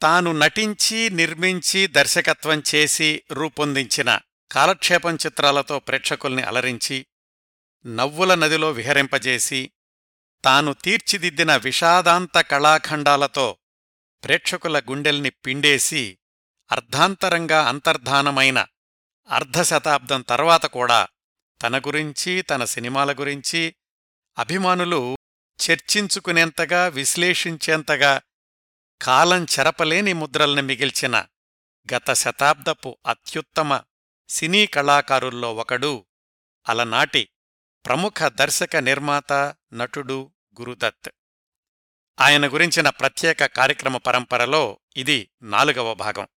తాను నటించి నిర్మించి దర్శకత్వం చేసి రూపొందించిన కాలక్షేపం చిత్రాలతో ప్రేక్షకుల్ని అలరించి నవ్వుల నదిలో విహరింపజేసి తాను తీర్చిదిద్దిన విషాదాంత కళాఖండాలతో ప్రేక్షకుల గుండెల్ని పిండేసి అర్ధాంతరంగా అంతర్ధానమైన అర్ధశతాబ్దం తర్వాత కూడా తన గురించి తన సినిమాల గురించి అభిమానులు చర్చించుకునేంతగా విశ్లేషించేంతగా కాలం చెరపలేని ముద్రల్ని మిగిల్చిన గత శతాబ్దపు అత్యుత్తమ సినీ కళాకారుల్లో ఒకడు అలనాటి ప్రముఖ దర్శక నిర్మాత నటుడు గురుదత్. ఆయన గురించిన ప్రత్యేక కార్యక్రమ పరంపరలో ఇది నాలుగవ భాగం.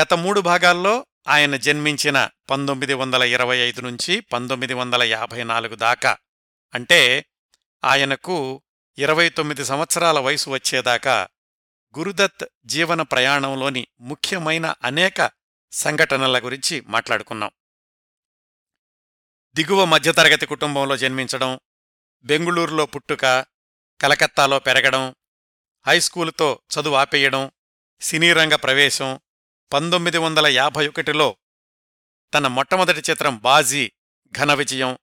గత మూడు భాగాల్లో ఆయన జన్మించిన పంతొమ్మిది వందల ఇరవై ఐదు నుంచి పంతొమ్మిది వందల యాభై నాలుగు దాకా అంటే ఆయనకు ఇరవై తొమ్మిది సంవత్సరాల వయసు వచ్చేదాకా గురుదత్ జీవన ప్రయాణంలోని ముఖ్యమైన అనేక సంఘటనల గురించి మాట్లాడుకున్నాం. దిగువ మధ్యతరగతి కుటుంబంలో జన్మించడం బెంగుళూరులో పుట్టుక కలకత్తాలో పెరగడం హైస్కూలుతో చదువు ఆపేయడం సినీరంగ ప్రవేశం పంతొమ్మిది వందల యాభై ఒకటిలో తన మొట్టమొదటి చిత్రం బాజీ ఘన విజయం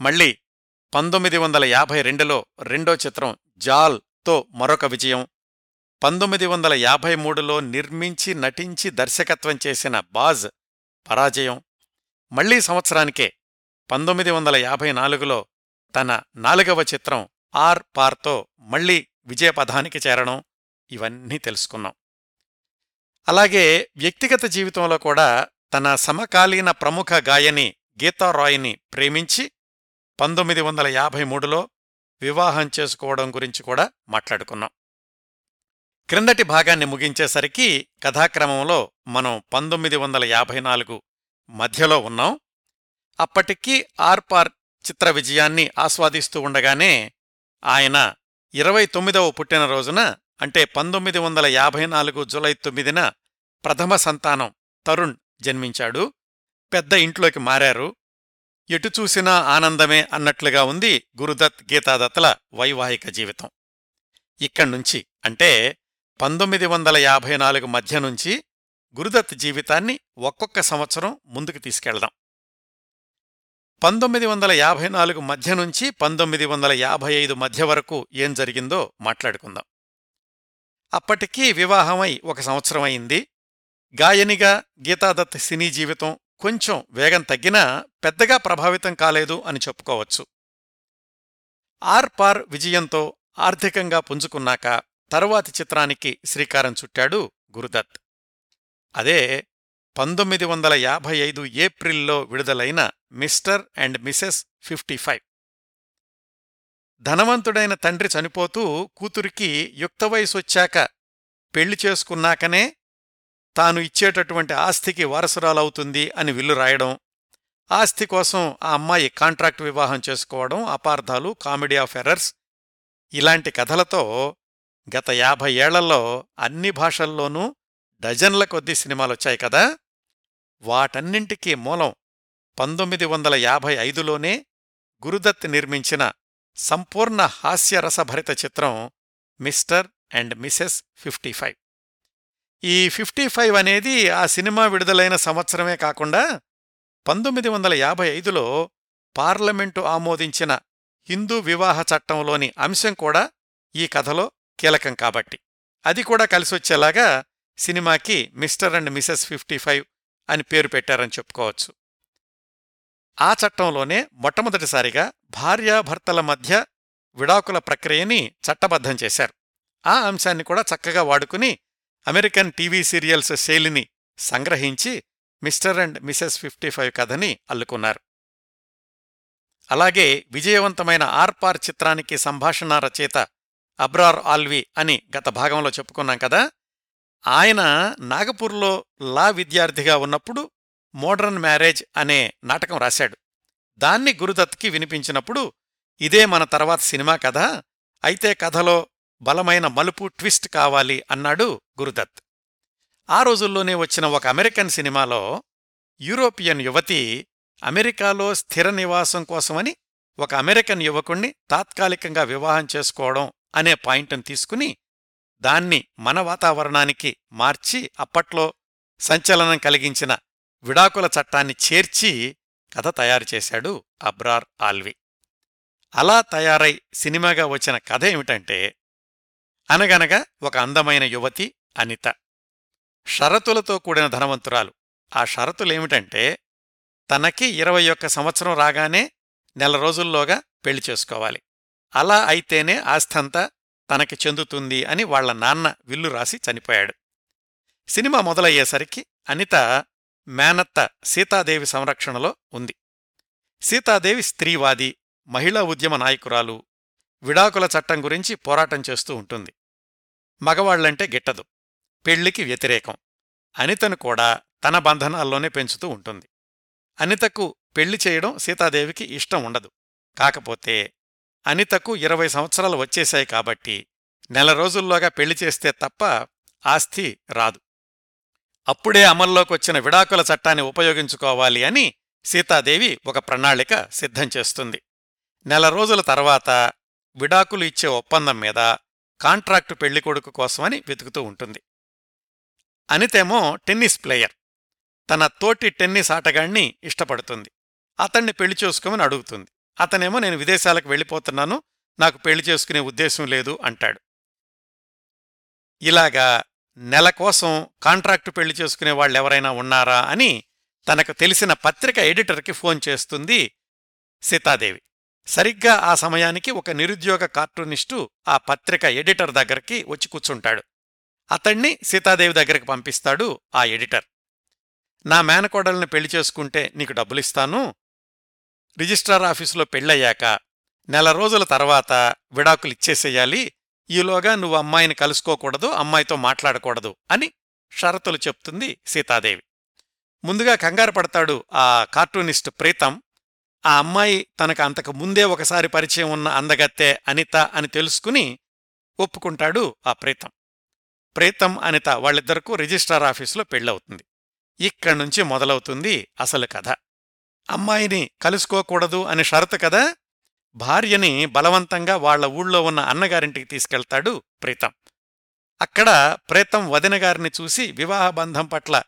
మళ్ళీ పంతొమ్మిది వందల యాభై రెండులో రెండో చిత్రం జాల్తో మరొక విజయం. పంతొమ్మిది వందల యాభై మూడులో నిర్మించి నటించి దర్శకత్వం చేసిన బాజ్ పరాజయం. మళ్ళీ సంవత్సరానికే పంతొమ్మిది వందల యాభై నాలుగులో తన నాలుగవ చిత్రం ఆర్ పార్తో మళ్ళీ విజయపథానికి చేరడం ఇవన్నీ తెలుసుకున్నాం. అలాగే వ్యక్తిగత జీవితంలో కూడా తన సమకాలీన ప్రముఖ గాయని గీతారాయ్ని ప్రేమించి పంతొమ్మిది వందల యాభై మూడులో వివాహం చేసుకోవడం గురించి కూడా మాట్లాడుకున్నాం. క్రిందటి భాగాన్ని ముగించేసరికి కథాక్రమంలో మనం పంతొమ్మిది వందల యాభై నాలుగు మధ్యలో ఉన్నాం. అప్పటికీ ఆర్పార్ చిత్ర విజయాన్ని ఆస్వాదిస్తూ ఉండగానే ఆయన ఇరవై తొమ్మిదవ పుట్టినరోజున అంటే పంతొమ్మిది వందల యాభై నాలుగు జులై తొమ్మిదిన ప్రథమ సంతానం తరుణ్ జన్మించాడు. పెద్ద ఇంట్లోకి మారారు. ఎటు చూసినా ఆనందమే అన్నట్లుగా ఉంది గురుదత్ గీతాదత్తల వైవాహిక జీవితం. ఇక్కడ్నుంచి అంటే పంతొమ్మిది వందల యాభై నాలుగు మధ్య నుంచి గురుదత్ జీవితాన్ని ఒక్కొక్క సంవత్సరం ముందుకు తీసుకెళ్దాం. పంతొమ్మిది వందల యాభై నాలుగు మధ్య నుంచి పంతొమ్మిది వందల యాభై ఐదు మధ్య వరకు ఏం జరిగిందో మాట్లాడుకుందాం. అప్పటికీ వివాహమై ఒక సంవత్సరం అయింది. గాయనిగా గీతాదత్ సినీ జీవితం కొంచెం వేగం తగ్గినా పెద్దగా ప్రభావితం కాలేదు అని చెప్పుకోవచ్చు. ఆర్ పార్ విజయంతో ఆర్థికంగా పుంజుకున్నాక తరువాతి చిత్రానికి శ్రీకారం చుట్టాడు గురుదత్. అదే పంతొమ్మిది వందల యాభై ఐదు ఏప్రిల్లో విడుదలైన Mr and Mrs fifty five. ధనవంతుడైన తండ్రి చనిపోతూ కూతురికి యుక్త వయసొచ్చాక పెళ్ళి చేసుకున్నాకనే తాను ఇచ్చేటటువంటి ఆస్తికి వారసురాలవుతుంది అని విల్లు రాయడం ఆస్తి కోసం ఆ అమ్మాయి కాంట్రాక్ట్ వివాహం చేసుకోవడం అపార్థాలు కామెడీ ఆఫ్ ఎర్రర్స్ ఇలాంటి కథలతో గత యాభై ఏళ్ళలో అన్ని భాషల్లోనూ డజన్ల కొద్దీ సినిమాలొచ్చాయి కదా! వాటన్నింటికీ మూలం పంతొమ్మిది వందల యాభై ఐదులోనే గురుదత్ నిర్మించిన సంపూర్ణ హాస్యరసభరిత చిత్రం Mr and Mrs fifty five. ఈ ఫిఫ్టీ ఫైవ్ అనేది ఆ సినిమా విడుదలైన సంవత్సరమే కాకుండా పంతొమ్మిది వందల యాభై ఐదులో పార్లమెంటు ఆమోదించిన హిందూ వివాహ చట్టంలోని అంశం కూడా ఈ కథలో కీలకం కాబట్టి. అది కూడా కలిసొచ్చేలాగా సినిమాకి Mr and Mrs fifty five అని పేరు పెట్టారని చెప్పుకోవచ్చు. ఆ చట్టంలోనే మొట్టమొదటిసారిగా భార్యాభర్తల మధ్య విడాకుల ప్రక్రియని చట్టబద్ధం చేశారు. ఆ అంశాన్ని కూడా చక్కగా వాడుకుని అమెరికన్ టీవీ సీరియల్స్ శైలిని సంగ్రహించి Mr and Mrs fifty five కథని అల్లుకున్నారు. అలాగే విజయవంతమైన ఆర్పార్ చిత్రానికి సంభాషణ రచయిత అబ్రార్ ఆల్వి అని గత భాగంలో చెప్పుకున్నాం కదా ఆయన నాగపూర్లో లా విద్యార్థిగా ఉన్నప్పుడు మోడర్న్ మ్యారేజ్ అనే నాటకం రాశాడు. దాన్ని గురుదత్కి వినిపించినప్పుడు ఇదే మన తర్వాత సినిమా కథ అయితే కథలో బలమైన మలుపు ట్విస్ట్ కావాలి అన్నాడు గురుదత్. ఆ రోజుల్లోనే వచ్చిన ఒక అమెరికన్ సినిమాలో యూరోపియన్ యువతి అమెరికాలో స్థిర నివాసం కోసమని ఒక అమెరికన్ యువకుణ్ణి తాత్కాలికంగా వివాహం చేసుకోవడం అనే పాయింట్ను తీసుకుని దాన్ని మన వాతావరణానికి మార్చి అప్పట్లో సంచలనం కలిగించిన విడాకుల చట్టాన్ని చేర్చి కథ తయారు చేశాడు అబ్రార్ ఆల్వి. అలా తయారై సినిమాగా వచ్చిన కథ ఏమిటంటే అనగనగా ఒక అందమైన యువతి అనిత. షరతులతో కూడిన ధనవంతురాలు. ఆ షరతులేమిటంటే తనకి ఇరవై ఒక్క సంవత్సరం రాగానే నెల రోజుల్లోగా పెళ్ళి చేసుకోవాలి. అలా అయితేనే ఆస్థంతా తనకి చెందుతుంది అని వాళ్ళ నాన్న విల్లు రాసి చనిపోయాడు. సినిమా మొదలయ్యేసరికి అనిత మేనత్త సీతాదేవి సంరక్షణలో ఉంది. సీతాదేవి స్త్రీవాది మహిళా ఉద్యమ నాయకురాలు విడాకుల చట్టం గురించి పోరాటం చేస్తూ ఉంటుంది. మగవాళ్ళంటే గిట్టదు. పెళ్ళికి వ్యతిరేకం. అనితను కూడా తన బంధనాల్లోనే పెంచుతూ ఉంటుంది. అనితకు పెళ్ళి చేయడం సీతాదేవికి ఇష్టం ఉండదు. కాకపోతే అనితకు ఇరవై సంవత్సరాలు వచ్చేశాయి కాబట్టి నెల రోజుల్లోగా పెళ్ళి చేస్తే తప్ప ఆస్తి రాదు. అప్పుడే అమల్లోకొచ్చిన విడాకుల చట్టాన్ని ఉపయోగించుకోవాలి అని సీతాదేవి ఒక ప్రణాళిక సిద్ధం చేస్తుంది. నెల రోజుల తర్వాత విడాకులు ఇచ్చే ఒప్పందం మీద కాంట్రాక్టు పెళ్ళికొడుకు కోసమని వెతుకుతూ ఉంటుంది. అనితేమో టెన్నిస్ ప్లేయర్. తన తోటి టెన్నిస్ ఆటగాణ్ణి ఇష్టపడుతుంది. అతన్ని పెళ్ళి చేసుకోమని అడుగుతుంది. అతనేమో నేను విదేశాలకు వెళ్ళిపోతున్నాను. నాకు పెళ్ళి చేసుకునే ఉద్దేశం లేదు అంటాడు. ఇలాగా నెల కోసం కాంట్రాక్టు పెళ్ళి చేసుకునే వాళ్ళెవరైనా ఉన్నారా అని తనకు తెలిసిన పత్రిక ఎడిటర్కి ఫోన్ చేస్తుంది సీతాదేవి. సరిగ్గా ఆ సమయానికి ఒక నిరుద్యోగ కార్టూనిస్టు ఆ పత్రిక ఎడిటర్ దగ్గరికి వచ్చి కూర్చుంటాడు. అతణ్ణి సీతాదేవి దగ్గరికి పంపిస్తాడు ఆ ఎడిటర్. నా మేనకోడల్ని పెళ్ళి చేసుకుంటే నీకు డబ్బులిస్తాను. రిజిస్ట్రార్ ఆఫీసులో పెళ్ళయ్యాక నెల రోజుల తర్వాత విడాకులిచ్చేసేయాలి ఈలోగా నువ్వు అమ్మాయిని కలుసుకోకూడదు అమ్మాయితో మాట్లాడకూడదు అని షరతులు చెప్తుంది సీతాదేవి. ముందుగా కంగారు పడతాడు ఆ కార్టూనిస్ట్ ప్రీతం. ఆ అమ్మాయి తనకు అంతకు ముందే ఒకసారి పరిచయం ఉన్న అందగత్తె అనిత అని తెలుసుకుని ఒప్పుకుంటాడు ఆ ప్రీతం. ప్రీతం అనిత వాళ్ళిద్దరికూ రిజిస్ట్రార్ ఆఫీసులో పెళ్ళవుతుంది. ఇక్కడ్నుంచి మొదలవుతుంది అసలు కథ. అమ్మాయిని కలుసుకోకూడదు అని షరతు కదా? భార్యని బలవంతంగా వాళ్ళ ఊళ్ళో ఉన్న అన్నగారింటికి తీసుకెళ్తాడు ప్రీతం. అక్కడ ప్రేతం వదినగారిని చూసి వివాహబంధం పట్ల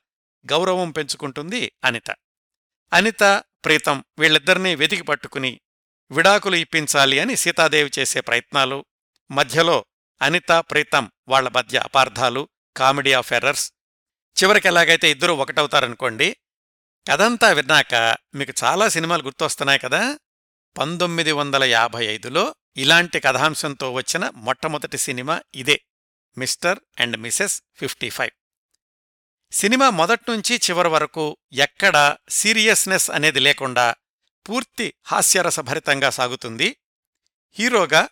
గౌరవం పెంచుకుంటుంది అనిత. అనిత ప్రీతం వీళ్ళిద్దరినీ వెతికి పట్టుకుని విడాకులు ఇప్పించాలి అని సీతాదేవి చేసే ప్రయత్నాలు మధ్యలో అనిత ప్రీతం వాళ్ళ మధ్య అపార్థాలు కామెడీ ఆఫ్ ఎర్రర్స్. చివరికి ఎలాగైతే ఇద్దరూ ఒకటవుతారనుకోండి కథంతా విన్నాక మీకు చాలా సినిమాలు గుర్తొస్తున్నాయి కదా? పంతొమ్మిది వందల యాభై ఐదులో ఇలాంటి కథాంశంతో వచ్చిన మొట్టమొదటి సినిమా ఇదే Mr and Mrs fifty five. Cinema మొదట్నుంచి చివరి వరకు ఎక్కడా సీరియస్నెస్ అనేది లేకుండా పూర్తి హాస్యరసభరితంగా సాగుతుంది. హీరోగా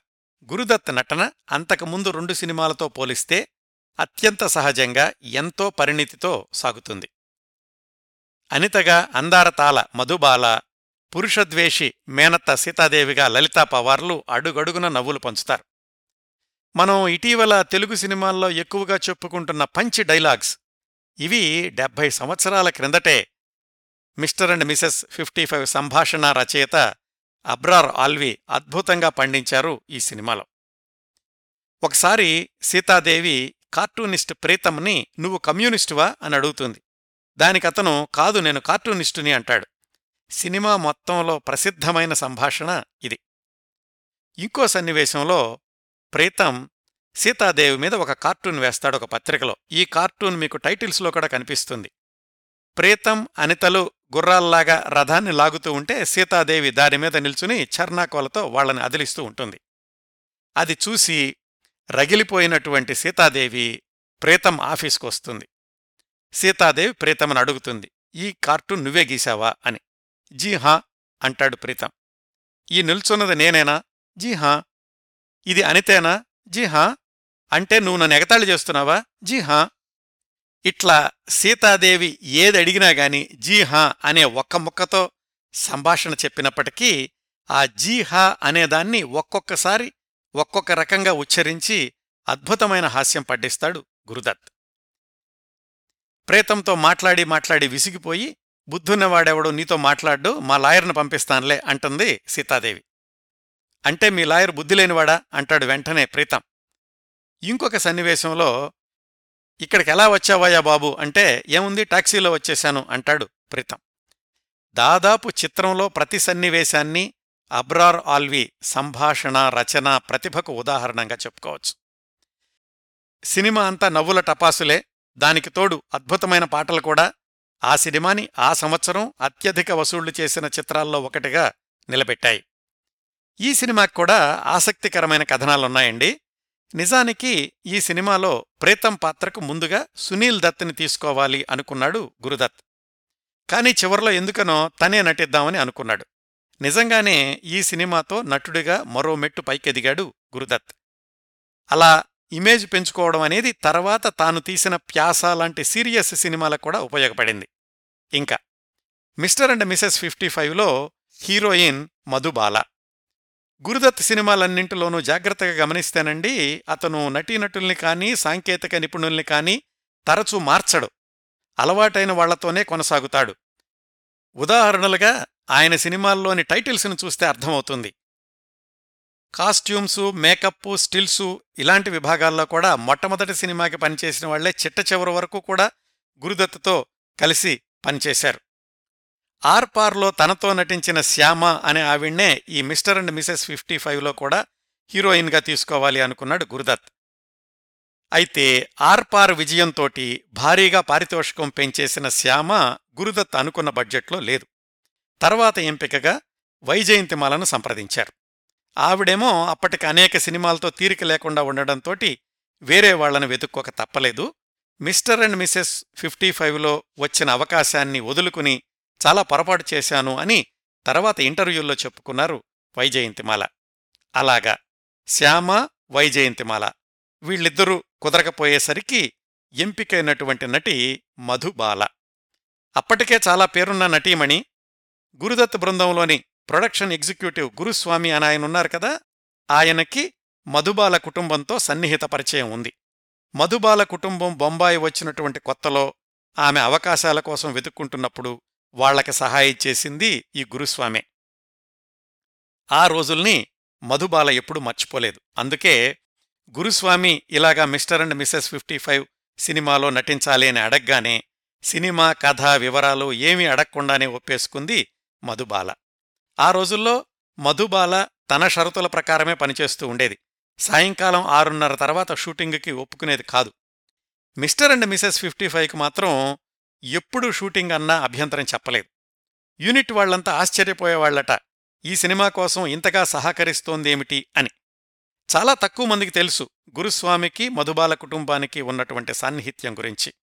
గురుదత్ నటన అంతకుముందు రెండు సినిమాలతో పోలిస్తే అత్యంత సహజంగా ఎంతో పరిణితితో సాగుతుంది. అనితగా అందారతాల మధుబాల పురుషద్వేషి మేనత్త సీతాదేవిగా లలితా పవార్లు అడుగడుగున నవ్వులు పంచుతారు. మనం ఇటీవల తెలుగు సినిమాల్లో ఎక్కువగా చెప్పుకుంటున్న పంచి డైలాగ్స్ ఇవి డెబ్భై సంవత్సరాల క్రిందటే Mr and Mrs fifty five సంభాషణ రచయిత అబ్రార్ ఆల్వి అద్భుతంగా పండించారు ఈ సినిమాలో. ఒకసారి సీతాదేవి కార్టూనిస్ట్ ప్రీతంని నువ్వు కమ్యూనిస్టువా? అని అడుగుతుంది. దానికతను కాదు నేను కార్టూనిస్టుని అంటాడు. సినిమా మొత్తంలో ప్రసిద్ధమైన సంభాషణ ఇది. ఇంకో సన్నివేశంలో ప్రీతం సీతాదేవి మీద ఒక కార్టూన్ వేస్తాడు ఒక పత్రికలో. ఈ కార్టూన్ మీకు టైటిల్స్లో కూడా కనిపిస్తుంది. ప్రీతం అనితలు గుర్రాల్లాగా రథాన్ని లాగుతూ ఉంటే సీతాదేవి దానిమీద నిల్చుని చర్నాకోలతో వాళ్ళని అదిలిస్తూ ఉంటుంది. అది చూసి రగిలిపోయినటువంటి సీతాదేవి ప్రీతం ఆఫీస్కొస్తుంది సీతాదేవి ప్రీతమని అడుగుతుంది ఈ కార్టూన్ నువ్వే గీశావా? అని. జీహా అంటాడు ప్రీతం. ఈ నిల్చున్నది నేనేనా? జీహా ఇది అనితేనా? జీహా అంటే నువ్వు నన్ను ఎగతాళి చేస్తున్నావా? జీహా ఇట్లా సీతాదేవి ఏది అడిగినా గాని జీహా అనే ఒక్క ముక్కతో సంభాషణ చెప్పినప్పటికీ ఆ జీ హా అనేదాన్ని ఒక్కొక్కసారి ఒక్కొక్క రకంగా ఉచ్చరించి అద్భుతమైన హాస్యం పడ్డిస్తాడు గురుదత్. ప్రేతంతో మాట్లాడి మాట్లాడి విసిగిపోయి బుద్ధున్నవాడెవడు నీతో మాట్లాడు మా లాయర్ను పంపిస్తానులే అంటుంది సీతాదేవి. అంటే మీ లాయర్ బుద్ధిలేనివాడా అంటాడు వెంటనే ప్రీతం. ఇంకొక సన్నివేశంలో ఇక్కడికి ఎలా వచ్చావయ్యా బాబు? అంటే ఏముంది? టాక్సీలో వచ్చేశాను అంటాడు ప్రీతం. దాదాపు చిత్రంలో ప్రతి సన్నివేశాన్ని అబ్రార్ ఆల్వి సంభాషణ రచన ప్రతిభకు ఉదాహరణంగా చెప్పుకోవచ్చు. సినిమా అంతా నవ్వుల టపాసులే. దానికి తోడు అద్భుతమైన పాటలు కూడా. ఆ సినిమాని ఆ సంవత్సరం అత్యధిక వసూళ్ళు చేసిన చిత్రాల్లో ఒకటిగా నిలబెట్టాయి. ఈ సినిమాకు కూడా ఆసక్తికరమైన కథనాలున్నాయండి. నిజానికి ఈ సినిమాలో ప్రేతం పాత్రకు ముందుగా సునీల్ దత్ని తీసుకోవాలి అనుకున్నాడు గురుదత్. కాని చివర్లో ఎందుకనో తనే నటిద్దామని అనుకున్నాడు. నిజంగానే ఈ సినిమాతో నటుడిగా మరో మెట్టు పైకెదిగాడు గురుదత్. అలా ఇమేజ్ పెంచుకోవడం అనేది తర్వాత తాను తీసిన ప్యాస లాంటి సీరియస్ సినిమాలకు కూడా ఉపయోగపడింది. ఇంకా మిస్టర్ అండ్ మిసెస్ ఫిఫ్టీ ఫైవ్లో హీరోయిన్ మధుబాల. గురుదత్ సినిమాలన్నింటిలోనూ జాగ్రత్తగా గమనిస్తానండి అతను నటీనటుల్ని కానీ సాంకేతిక నిపుణుల్ని కానీ తరచూ మార్చడు. అలవాటైన వాళ్ళతోనే కొనసాగుతాడు. ఉదాహరణలుగా ఆయన సినిమాల్లోని టైటిల్స్ను చూస్తే అర్థమవుతుంది. కాస్ట్యూమ్సు మేకప్పు స్టిల్సు ఇలాంటి విభాగాల్లో కూడా మొట్టమొదటి సినిమాకి పనిచేసిన వాళ్ళే చిట్ట చివరి వరకు కూడా గురుదత్తుతో కలిసి పనిచేశారు. ఆర్పార్లో తనతో నటించిన శ్యామ అనే ఆవిడ్నే ఈ మిస్టర్ అండ్ మిసెస్ ఫిఫ్టీ ఫైవ్లో కూడా హీరోయిన్గా తీసుకోవాలి అనుకున్నాడు గురుదత్. అయితే ఆర్పార్ విజయంతోటి భారీగా పారితోషికం పెంచేసిన శ్యామ గురుదత్ అనుకున్న బడ్జెట్లో లేదు. తర్వాత ఎంపికగా వైజయంతిమాలను సంప్రదించారు. ఆవిడేమో అప్పటికి అనేక సినిమాలతో తీరిక లేకుండా ఉండడంతోటి వేరే వాళ్ళను వెతుక్కోక తప్పలేదు. మిస్టర్ అండ్ మిసెస్ ఫిఫ్టీ ఫైవ్లో వచ్చిన అవకాశాన్ని వదులుకుని చాలా పొరపాటు చేశాను అని తర్వాత ఇంటర్వ్యూల్లో చెప్పుకున్నారు వైజయంతిమాల. అలాగా శ్యామ వైజయంతిమాల. వీళ్ళిద్దరూ కుదరకపోయేసరికి ఎంపికైనటువంటి నటి మధుబాల. అప్పటికే చాలా పేరున్న నటీమణి గురుదత్ బృందంలోని ప్రొడక్షన్ ఎగ్జిక్యూటివ్ గురుస్వామి అని ఆయన ఉన్నారు కదా ఆయనకి మధుబాల కుటుంబంతో సన్నిహిత పరిచయం ఉంది. మధుబాల కుటుంబం బొంబాయి వచ్చినటువంటి కొత్తలో ఆమె అవకాశాల కోసం వెతుక్కుంటున్నప్పుడు వాళ్ళకి సహాయం చేసింది ఈ గురుస్వామే. ఆ రోజుల్ని మధుబాల ఎప్పుడూ మర్చిపోలేదు. అందుకే గురుస్వామి ఇలాగా Mr and Mrs fifty five సినిమాలో నటించాలి అని అడగ్గానే సినిమా కథ వివరాలు ఏమీ అడగకుండానే ఒప్పేసుకుంది మధుబాల. ఆ రోజుల్లో మధుబాల తన షరతుల ప్రకారమే పనిచేస్తూ ఉండేది. సాయంకాలం ఆరున్నర తర్వాత షూటింగుకి ఒప్పుకునేది కాదు. మిస్టర్ అండ్ మిసెస్ ఫిఫ్టీ ఫైవ్కి మాత్రం ఎప్పుడు షూటింగ్ అన్నా అభ్యంతరం చెప్పలేదు. యూనిట్ వాళ్ళంతా ఆశ్చర్యపోయేవాళ్ళట ఈ సినిమా కోసం ఇంతగా సహకరిస్తోందేమిటి అని. చాలా తక్కువ మందికి తెలుసు గురుస్వామికి మధుబాల కుటుంబానికి ఉన్నటువంటి సాన్నిహిత్యం గురించి.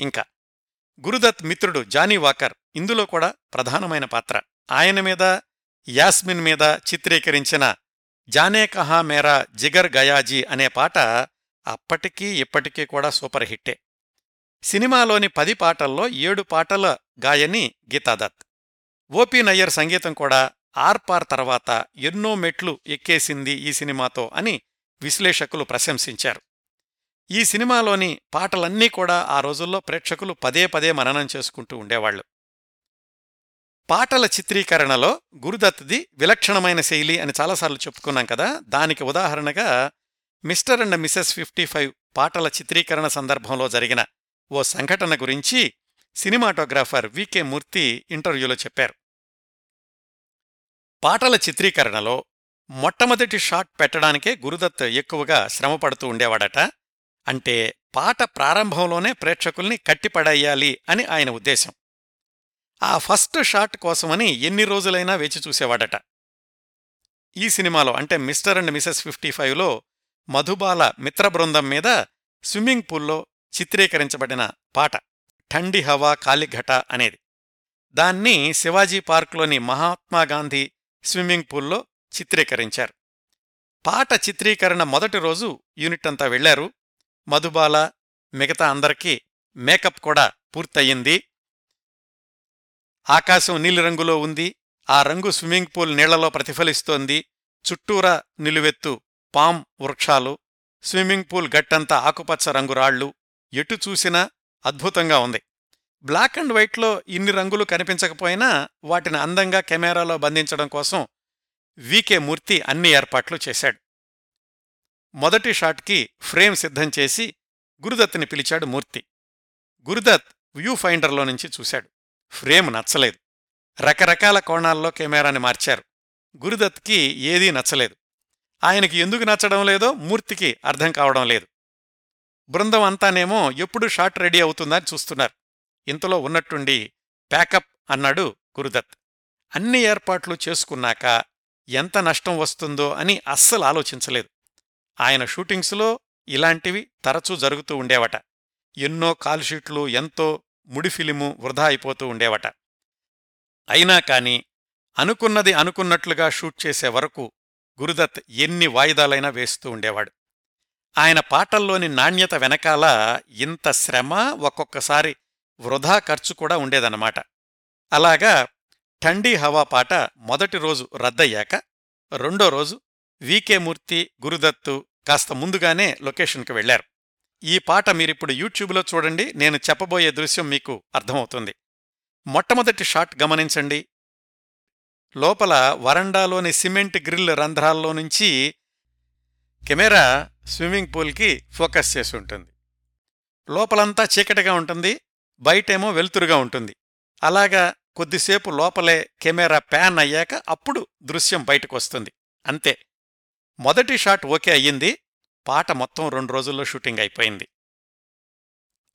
ఇంకా గురుదత్ మిత్రుడు జానీ వాకర్ ఇందులో కూడా ప్రధానమైన పాత్ర. ఆయన మీద యాస్మిన్ మీద చిత్రీకరించిన జానే కహా మేరా జిగర్ గయాజీ అనే పాట అప్పటికీ ఇప్పటికీ కూడా సూపర్ హిట్టే. సినిమాలోని పది పాటల్లో ఏడు పాటల గాయని గీతాదత్. ఓపీ నయ్యర్ సంగీతం కూడా ఆర్పార్ తర్వాత ఎన్నో మెట్లు ఎక్కేసింది ఈ సినిమాతో అని విశ్లేషకులు ప్రశంసించారు. ఈ సినిమాలోని పాటలన్నీ కూడా ఆ రోజుల్లో ప్రేక్షకులు పదే పదే మననం చేసుకుంటూ ఉండేవాళ్ళు పాటల చిత్రీకరణలో గురుదత్ది విలక్షణమైన శైలి అని చాలాసార్లు చెప్పుకున్నాం కదా దానికి ఉదాహరణగా Mr and Mrs fifty five పాటల చిత్రీకరణ సందర్భంలో జరిగిన ఓ సంఘటన గురించి సినిమాటోగ్రాఫర్ వికే మూర్తి ఇంటర్వ్యూలో చెప్పారు. పాటల చిత్రీకరణలో మొట్టమొదటి షాట్ పెట్టడానికే గురుదత్ ఎక్కువగా శ్రమపడుతూ ఉండేవాడట. అంటే పాట ప్రారంభంలోనే ప్రేక్షకుల్ని కట్టిపడేయాలి అని ఆయన ఉద్దేశం. ఆ ఫస్ట్ షాట్ కోసమని ఎన్ని రోజులైనా వేచి చూసేవాడట. ఈ సినిమాలో అంటే మిస్టర్ అండ్ మిసెస్ ఫిఫ్టీ ఫైవ్లో మధుబాల మిత్రబృందం మీద స్విమ్మింగ్ పూల్లో చిత్రీకరించబడిన పాట ఠండి హవా కాలిఘట అనేది. దాన్ని శివాజీ పార్క్లోని మహాత్మాగాంధీ స్విమ్మింగ్ పూల్లో చిత్రీకరించారు. పాట చిత్రీకరణ మొదటి రోజు యూనిట్ అంతా వెళ్ళారు మధుబాల మిగతా అందరికీ మేకప్ కూడా పూర్తయింది. ఆకాశం నీలిరంగులో ఉంది. ఆ రంగు స్విమ్మింగ్ పూల్ నీళ్ళలో ప్రతిఫలిస్తోంది. చుట్టూరా నిలువెత్తు పామ్ వృక్షాలు. స్విమ్మింగ్ పూల్ గట్టంతా ఆకుపచ్చ రంగు రాళ్ళు. ఎటు చూసినా అద్భుతంగా ఉంది. బ్లాక్ అండ్ వైట్లో ఇన్ని రంగులు కనిపించకపోయినా వాటిని అందంగా కెమెరాలో బంధించడం కోసం వికే మూర్తి అన్ని ఏర్పాట్లు చేశాడు. మొదటి షాట్కి ఫ్రేమ్ సిద్ధం చేసి గురుదత్ని పిలిచాడు మూర్తి. గురుదత్ వ్యూ ఫైండర్లో నుంచి చూశాడు. ఫ్రేమ్ నచ్చలేదు. రకరకాల కోణాల్లో కెమెరాని మార్చారు. గురుదత్కి ఏదీ నచ్చలేదు. ఆయనకి ఎందుకు నచ్చడం లేదో మూర్తికి అర్థం కావడం లేదు. బృందం అంతానేమో ఎప్పుడు షాట్ రెడీ అవుతుందని చూస్తున్నారు. ఇంతలో ఉన్నట్టుండి ప్యాకప్ అన్నాడు గురుదత్. అన్ని ఏర్పాట్లు చేసుకున్నాక ఎంత నష్టం వస్తుందో అని అస్సలు ఆలోచించలేదు. ఆయన షూటింగ్స్లో ఇలాంటివి తరచూ జరుగుతూ ఉండేవట. ఎన్నో కాల్షీట్లు ఎంతో ముడి ఫిలిము వృధా అయిపోతూ ఉండేవట. అయినా కాని అనుకున్నది అనుకున్నట్లుగా షూట్ చేసే వరకు గురుదత్ ఎన్ని వాయిదాలైనా వేస్తూ ఉండేవాడు. ఆయన పాటల్లోని నాణ్యత వెనకాల ఇంత శ్రమ ఒక్కొక్కసారి వృధా ఖర్చు కూడా ఉండేదన్నమాట. అలాగా ఠండీ హవా పాట మొదటి రోజు రద్దయ్యాక రెండో రోజు వికే మూర్తి గురుదత్తు కాస్త ముందుగానే లొకేషన్కి వెళ్ళారు ఈ పాట మీరిప్పుడు యూట్యూబ్లో చూడండి నేను చెప్పబోయే దృశ్యం మీకు అర్థమవుతుంది. మొట్టమొదటి షాట్ గమనించండి. లోపల వరండాలోని సిమెంట్ గ్రిల్ రంధ్రాల్లో నుంచి కెమెరా స్విమ్మింగ్ పూల్కి ఫోకస్ చేసి ఉంటుంది. లోపలంతా చీకటిగా ఉంటుంది బయటేమో వెలుతురుగా ఉంటుంది. అలాగా కొద్దిసేపు లోపలే కెమెరా ప్యాన్ అయ్యాక అప్పుడు దృశ్యం బయటకొస్తుంది. అంతే. మొదటి షాట్ ఓకే అయ్యింది పాట మొత్తం రెండు రోజుల్లో షూటింగ్ అయిపోయింది.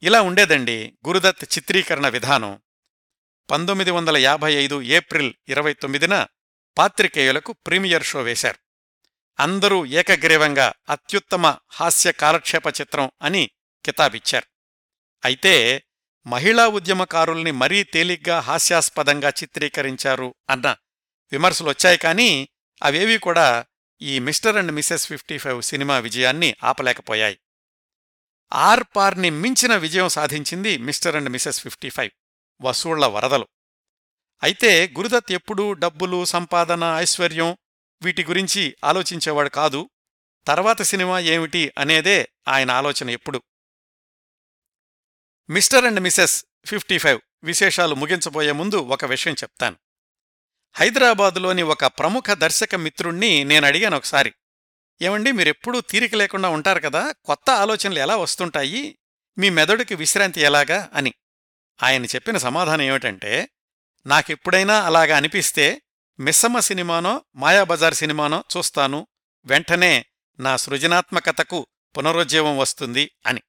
ఇలా ఉండేదండి గురుదత్ చిత్రీకరణ విధానం. పంతొమ్మిది వందల యాభై ఐదు ఏప్రిల్ ఇరవై తొమ్మిదిన పాత్రికేయులకు ప్రీమియర్ షో వేశారు. అందరూ ఏకగ్రీవంగా అత్యుత్తమ హాస్య కాలక్షేప చిత్రం అని కితాబిచ్చారు. అయితే మహిళా ఉద్యమకారుల్ని మరీ తేలిగ్గా హాస్యాస్పదంగా చిత్రీకరించారు అన్న విమర్శలొచ్చాయి కానీ అవేవీ కూడా ఈ mister and Mrs fifty five cinema విజయాన్ని ఆపలేకపోయాయి. ఆర్ పార్ని మించిన విజయం సాధించింది mister and Mrs fifty five వసూళ్ళ వరదలు. అయితే గురుదత్ ఎప్పుడూ డబ్బులు సంపాదన ఐశ్వర్యం వీటి గురించి ఆలోచించేవాడు కాదు. తర్వాత సినిమా ఏమిటి అనేదే ఆయన ఆలోచన ఎప్పుడు. Mr and Mrs fifty five విశేషాలు ముగించబోయే ముందు ఒక విషయం చెప్తాను. హైదరాబాదులోని ఒక ప్రముఖ దర్శక మిత్రుణ్ణి నేను అడిగాను ఒకసారి. ఏమండి మీరెప్పుడూ తీరిక లేకుండా ఉంటారు కదా కొత్త ఆలోచనలు ఎలా వస్తుంటాయి? మీ మెదడుకి విశ్రాంతి ఎలాగా? అని. ఆయన చెప్పిన సమాధానం ఏమిటంటే నాకెప్పుడైనా అలాగా అనిపిస్తే మిస్సమ్మ సినిమానో మాయాబజార్ సినిమానో చూస్తాను. వెంటనే నా సృజనాత్మకతకు పునరుజ్జీవం వస్తుంది అని.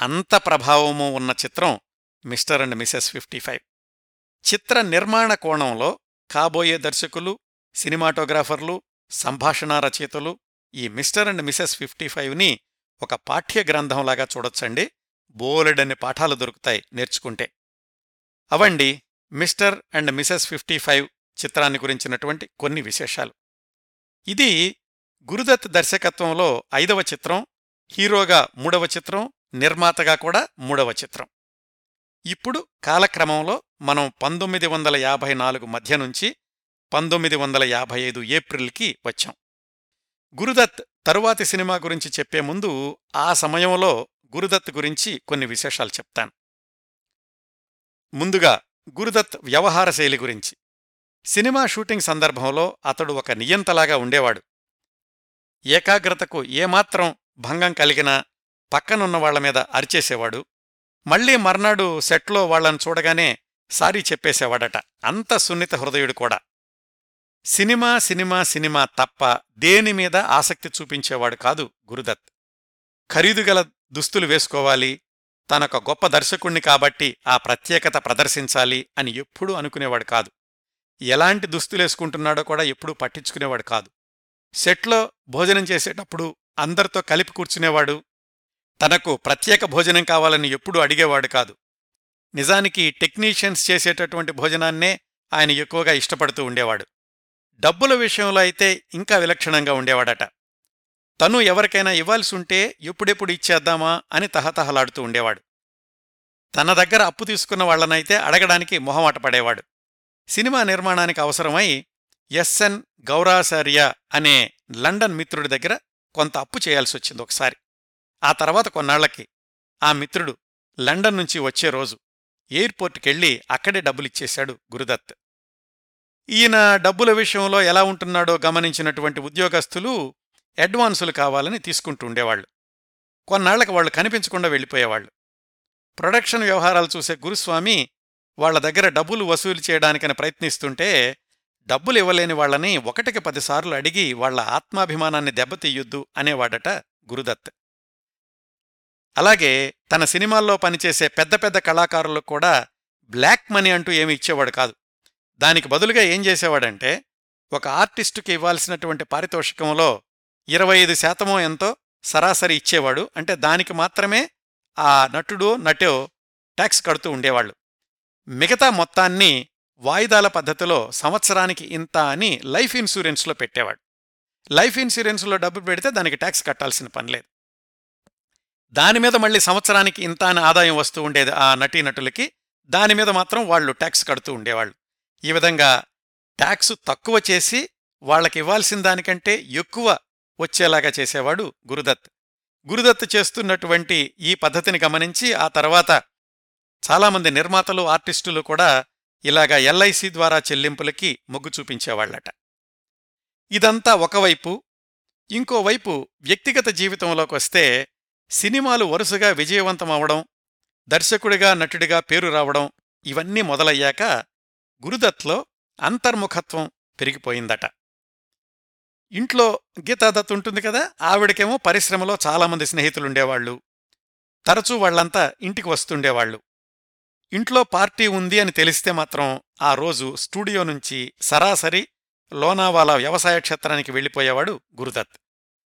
అంత ప్రభావము ఉన్న చిత్రం Mr and Mrs fifty five. చిత్ర నిర్మాణ కోణంలో కాబోయే దర్శకులు సినిమాటోగ్రాఫర్లు సంభాషణ రచయితలు ఈ మిస్టర్ అండ్ మిసెస్ ఫిఫ్టీ ఫైవ్ని ఒక పాఠ్య గ్రంథంలాగా చూడొచ్చండి. బోలెడన్ని పాఠాలు దొరుకుతాయి నేర్చుకుంటే. అవండి Mr and Mrs fifty five చిత్రాన్ని గురించినటువంటి కొన్ని విశేషాలు. ఇది గురుదత్ దర్శకత్వంలో ఐదవ చిత్రం హీరోగా మూడవ చిత్రం నిర్మాతగా కూడా మూడవ చిత్రం. ఇప్పుడు కాలక్రమంలో మనం పంతొమ్మిది వందల యాభై నాలుగు మధ్య నుంచి పంతొమ్మిది వందల యాభై ఐదు ఏప్రిల్కి వచ్చాం. గురుదత్ తరువాతి సినిమా గురించి చెప్పే ముందు ఆ సమయంలో గురుదత్ గురించి కొన్ని విశేషాలు చెప్తాను. ముందుగా గురుదత్ వ్యవహార శైలి గురించి. సినిమా షూటింగ్ సందర్భంలో అతడు ఒక నియంతలాగా ఉండేవాడు. ఏకాగ్రతకు ఏమాత్రం భంగం కలిగినా పక్కనున్న వాళ్ళ మీద అరిచేసేవాడు. మళ్ళీ మర్నాడు సెట్లో వాళ్ళను చూడగానే సారీ చెప్పేసేవాడట. అంత సున్నిత హృదయుడు కూడా. సినిమా సినిమా సినిమా తప్ప దేనిమీద ఆసక్తి చూపించేవాడు కాదు గురుదత్. ఖరీదుగల దుస్తులు వేసుకోవాలి. తనొక గొప్ప దర్శకుణ్ణి కాబట్టి ఆ ప్రత్యేకత ప్రదర్శించాలి అని ఎప్పుడూ అనుకునేవాడు కాదు. ఎలాంటి దుస్తులేసుకుంటున్నాడో కూడా ఎప్పుడూ పట్టించుకునేవాడు కాదు. సెట్లో భోజనం చేసేటప్పుడు అందరితో కలిపి కూర్చునేవాడు. తనకు ప్రత్యేక భోజనం కావాలని ఎప్పుడూ అడిగేవాడు కాదు. నిజానికి టెక్నీషియన్స్ చేసేటటువంటి భోజనాన్నే ఆయన ఎక్కువగా ఇష్టపడుతూ ఉండేవాడు. డబ్బుల విషయంలో అయితే ఇంకా విలక్షణంగా ఉండేవాడట. తను ఎవరికైనా ఇవ్వాల్సి ఉంటే ఎప్పుడెప్పుడు ఇచ్చేద్దామా అని తహతహలాడుతూ ఉండేవాడు. తన దగ్గర అప్పు తీసుకున్న వాళ్ళనైతే అడగడానికి మొహమాట పడేవాడు. సినిమా నిర్మాణానికి అవసరమై ఎస్ఎన్ గౌరాచార్య అనే లండన్ మిత్రుడి దగ్గర కొంత అప్పు చేయాల్సొచ్చింది ఒకసారి. ఆ తర్వాత కొన్నాళ్ళకి ఆ మిత్రుడు లండన్ నుంచి వచ్చే రోజు ఎయిర్పోర్ట్కెళ్ళి అక్కడే డబ్బులిచ్చేశాడు గురుదత్. ఈయన డబ్బుల విషయంలో ఎలా ఉంటున్నాడో గమనించినటువంటి ఉద్యోగస్తులు అడ్వాన్సులు కావాలని తీసుకుంటూ ఉండేవాళ్ళు కొన్నాళ్ళకు వాళ్ళు కనిపించకుండా వెళ్ళిపోయేవాళ్ళు ప్రొడక్షన్ వ్యవహారాలు చూసే గురుస్వామి వాళ్ళ దగ్గర డబ్బులు వసూలు చేయడానికని ప్రయత్నిస్తుంటే డబ్బులు ఇవ్వలేని వాళ్ళని ఒకటికి పదిసార్లు అడిగి వాళ్ళ ఆత్మాభిమానాన్ని దెబ్బతీయొద్దు అనేవాడట గురుదత్. అలాగే తన సినిమాల్లో పనిచేసే పెద్ద పెద్ద కళాకారులకు కూడా బ్లాక్ మనీ అంటూ ఏమి ఇచ్చేవాడు కాదు. దానికి బదులుగా ఏం చేసేవాడంటే ఒక ఆర్టిస్టుకి ఇవ్వాల్సినటువంటి పారితోషికంలో ఇరవై ఐదు శాతమో ఎంతో సరాసరి ఇచ్చేవాడు. అంటే దానికి మాత్రమే ఆ నటుడో నటో ట్యాక్స్ కడుతూ ఉండేవాళ్ళు. మిగతా మొత్తాన్ని వాయిదాల పద్ధతిలో సంవత్సరానికి ఇంత అని లైఫ్ ఇన్సూరెన్స్లో పెట్టేవాడు. లైఫ్ ఇన్సూరెన్స్లో డబ్బు పెడితే దానికి ట్యాక్స్ కట్టాల్సిన పనిలేదు దానిమీద మళ్ళీ సంవత్సరానికి ఇంత అని ఆదాయం వస్తూ ఉండేది ఆ నటీనటులకి దానిమీద మాత్రం వాళ్ళు ట్యాక్స్ కడుతూ ఉండేవాళ్ళు. ఈ విధంగా ట్యాక్స్ తక్కువ చేసి వాళ్ళకి ఇవ్వాల్సిన దానికంటే ఎక్కువ వచ్చేలాగా చేసేవాడు గురుదత్. గురుదత్ చేస్తున్నటువంటి ఈ పద్ధతిని గమనించి ఆ తర్వాత చాలామంది నిర్మాతలు ఆర్టిస్టులు కూడా ఇలాగా ఎల్ఐసి ద్వారా చెల్లింపులకి మొగ్గు చూపించేవాళ్ళట ఇదంతా ఒకవైపు ఇంకోవైపు వ్యక్తిగత జీవితంలోకొస్తే సినిమాలు వరుసగా విజయవంతమవడం దర్శకుడిగా నటుడిగా పేరు రావడం ఇవన్నీ మొదలయ్యాక గురుదత్లో అంతర్ముఖత్వం పెరిగిపోయిందట. ఇంట్లో గీతాదత్ ఉంటుంది కదా ఆవిడకేమో పరిశ్రమలో చాలామంది స్నేహితులుండేవాళ్ళు తరచూ వాళ్ళంతా ఇంటికి వస్తుండేవాళ్ళు ఇంట్లో పార్టీ ఉంది అని తెలిస్తే మాత్రం ఆ రోజు స్టూడియో నుంచి సరాసరి లోనావాలా వ్యవసాయ క్షేత్రానికి వెళ్ళిపోయేవాడు గురుదత్.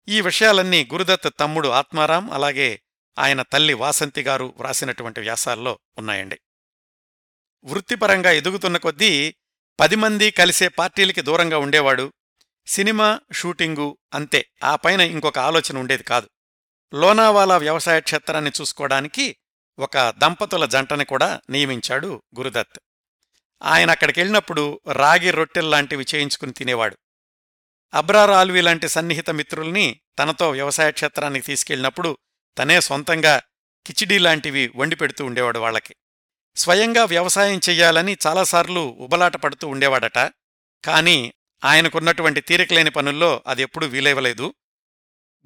ఈ విషయాలన్నీ గురుదత్ తమ్ముడు ఆత్మారాం అలాగే ఆయన తల్లి వాసంతి గారు వ్రాసినటువంటి వ్యాసాల్లో ఉన్నాయండి. వృత్తిపరంగా ఎదుగుతున్న కొద్దీ పది మంది కలిసే పార్టీలకి దూరంగా ఉండేవాడు. సినిమా షూటింగు అంతే ఆ పైన ఇంకొక ఆలోచన ఉండేది కాదు. లోనావాలా వ్యవసాయ క్షేత్రాన్ని చూసుకోవడానికి ఒక దంపతుల జంటని కూడా నియమించాడు గురుదత్. ఆయన అక్కడికెళ్ళినప్పుడు రాగి రొట్టెల్లాంటివి చేయించుకుని తినేవాడు. అబ్రార్ ఆల్వీ లాంటి సన్నిహిత మిత్రుల్ని తనతో వ్యవసాయ క్షేత్రానికి తీసుకెళ్ళినప్పుడు తనే సొంతంగా కిచిడీ లాంటివి వండి పెడుతూ ఉండేవాడు వాళ్ళకి. స్వయంగా వ్యవసాయం చెయ్యాలని చాలాసార్లు ఉబలాట పడుతూ ఉండేవాడట. కాని ఆయనకున్నటువంటి తీరికలేని పనుల్లో అది ఎప్పుడూ వీలేవలేదు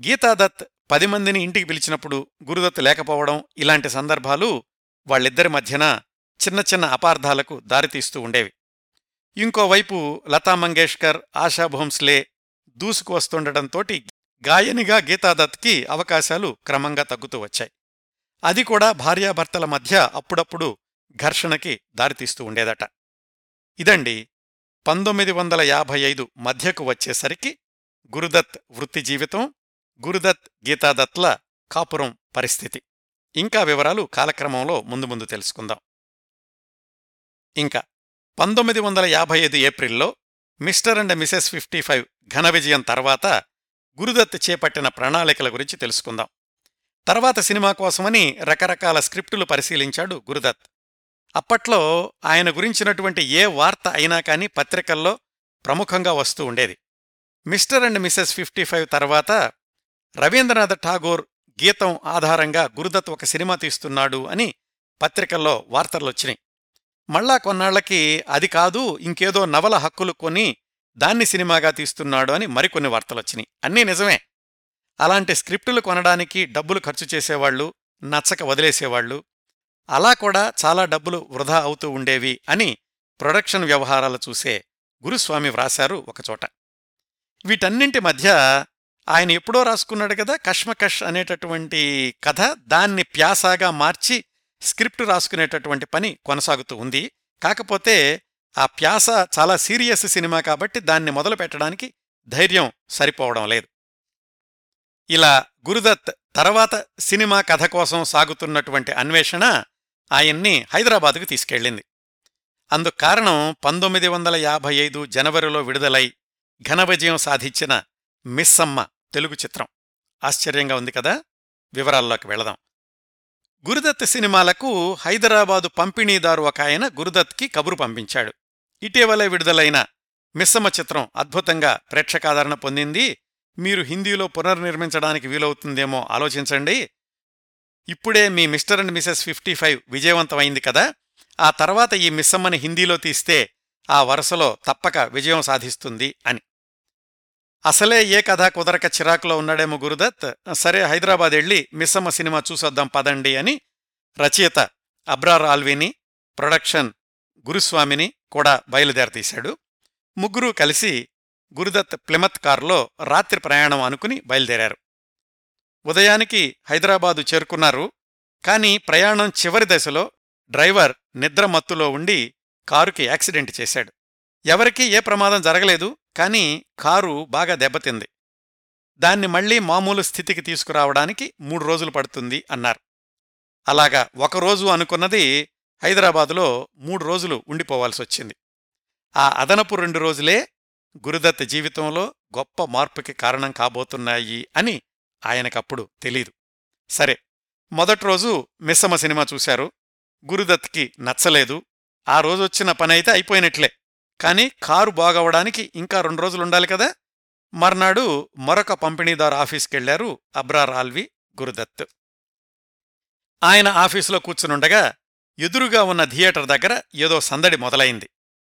గీతాదత్ పది మందిని ఇంటికి పిలిచినప్పుడు గురుదత్ లేకపోవడం ఇలాంటి సందర్భాలు వాళ్ళిద్దరి మధ్యన చిన్న చిన్న అపార్థాలకు దారితీస్తూ ఉండేవి. ఇంకోవైపు లతా మంగేష్కర్ ఆశా భోంస్లే గాయనిగా గీతాదత్కి అవకాశాలు క్రమంగా తగ్గుతూ వచ్చాయి. అది కూడా భార్యాభర్తల మధ్య అప్పుడప్పుడు ఘర్షణకి దారితీస్తూ ఉండేదట. ఇదండి పంతొమ్మిది వందల యాభై ఐదు మధ్యకు వచ్చేసరికి గురుదత్ వృత్తి జీవితం గురుదత్ గీతాదత్ల కాపురం పరిస్థితి. ఇంకా వివరాలు కాలక్రమంలో ముందు ముందు తెలుసుకుందాం. ఇంకా పంతొమ్మిది వందల యాభై ఐదు ఏప్రిల్లో Mr and Mrs fifty five ఘన విజయం తర్వాత గురుదత్ చేపట్టిన ప్రణాళికల గురించి తెలుసుకుందాం. తర్వాత సినిమా కోసమని రకరకాల స్క్రిప్టులు పరిశీలించాడు గురుదత్. అప్పట్లో ఆయన గురించినటువంటి ఏ వార్త అయినా కానీ పత్రికల్లో ప్రముఖంగా వస్తూ ఉండేది. Mr and Mrs fifty five తర్వాత రవీంద్రనాథ్ ఠాగూర్ గీతం ఆధారంగా గురుదత్ ఒక సినిమా తీస్తున్నాడు అని పత్రికల్లో వార్తలొచ్చినాయి. మళ్ళా కొన్నాళ్ళకి అది కాదు ఇంకేదో నవల హక్కులు కొని దాన్ని సినిమాగా తీస్తున్నాడు అని మరికొన్ని వార్తలొచ్చినాయి. అన్నీ నిజమే. అలాంటి స్క్రిప్టులు కొనడానికి డబ్బులు ఖర్చు చేసేవాళ్ళు నచ్చక వదిలేసేవాళ్ళు అలా కూడా చాలా డబ్బులు వృధా అవుతూ ఉండేవి అని ప్రొడక్షన్ వ్యవహారాలు చూసే గురుస్వామి వ్రాశారు ఒకచోట. వీటన్నింటి మధ్య ఆయన ఎప్పుడో రాసుకున్నాడు కదా కష్మకష్ అనేటటువంటి కథ. దాన్ని ప్యాసాగా మార్చి స్క్రిప్ట్ రాసుకునేటటువంటి పని కొనసాగుతూ ఉంది. కాకపోతే ఆ ప్యాస చాలా సీరియస్ సినిమా కాబట్టి దాన్ని మొదలు పెట్టడానికి ధైర్యం సరిపోవడం లేదు. ఇలా గురుదత్ తర్వాత సినిమా కథ కోసం సాగుతున్నటువంటి అన్వేషణ ఆయన్ని హైదరాబాదుకు తీసుకెళ్ళింది. అందుకు కారణం పంతొమ్మిది వందల యాభై ఐదు జనవరిలో విడుదలై ఘనవిజయం సాధించిన మిస్సమ్మ. తెలుగు చిత్రం. ఆశ్చర్యంగా ఉంది కదా? వివరాల్లోకి వెళదాం. గురుదత్ సినిమాలకు హైదరాబాదు పంపిణీదారు ఒక ఆయన గురుదత్కి కబురు పంపించాడు. ఇటీవలే విడుదలైన మిస్సమ్మ చిత్రం అద్భుతంగా ప్రేక్షకాదరణ పొందింది. మీరు హిందీలో పునర్నిర్మించడానికి వీలవుతుందేమో ఆలోచించండి. ఇప్పుడే మీ Mr and Mrs fifty five విజయవంతమైంది కదా? ఆ తర్వాత ఈ మిస్సమ్మని హిందీలో తీస్తే ఆ వరుసలో తప్పక విజయం సాధిస్తుంది అని. అసలే ఏ కథ కుదరక చిరాకులో ఉన్నాడేమో గురుదత్. సరే హైదరాబాద్ వెళ్ళి మిస్సమ్మ సినిమా చూసొద్దాం పదండి అని రచయిత అబ్రార్ ఆల్వీని ప్రొడక్షన్ గురుస్వామిని కూడా బయలుదేరతీశాడు. ముగ్గురూ కలిసి గురుదత్ ప్లిమత్ కారులో రాత్రి ప్రయాణం అనుకుని బయలుదేరారు. ఉదయానికి హైదరాబాదు చేరుకున్నారు. కాని ప్రయాణం చివరి దశలో డ్రైవర్ నిద్రమత్తులో ఉండి కారుకి యాక్సిడెంట్ చేశాడు. ఎవరికీ ఏ ప్రమాదం జరగలేదు కాని కారు బాగా దెబ్బతింది. దాన్ని మళ్ళీ మామూలు స్థితికి తీసుకురావడానికి మూడు రోజులు పడుతుంది అన్నారు. అలాగా ఒకరోజు అనుకున్నది హైదరాబాదులో మూడు రోజులు ఉండిపోవాల్సొచ్చింది ఆ అదనపు రెండు రోజులే గురుదత్ జీవితంలో గొప్ప మార్పుకి కారణం కాబోతున్నాయి అని ఆయనకప్పుడు తెలీదు. సరే మొదటి రోజు మిస్సమ్మ సినిమా చూశారు. గురుదత్కి నచ్చలేదు. ఆ రోజొచ్చిన పనైతే అయిపోయినట్లే. కాని కారు బాగవడానికి ఇంకా రెండు రోజులుండాలి కదా. మర్నాడు మరొక పంపిణీదారు ఆఫీస్కెళ్ళారు అబ్రార్ ఆల్వి గురుదత్. ఆయన ఆఫీసులో కూర్చునుండగా ఎదురుగా ఉన్న థియేటర్ దగ్గర ఏదో సందడి మొదలైంది.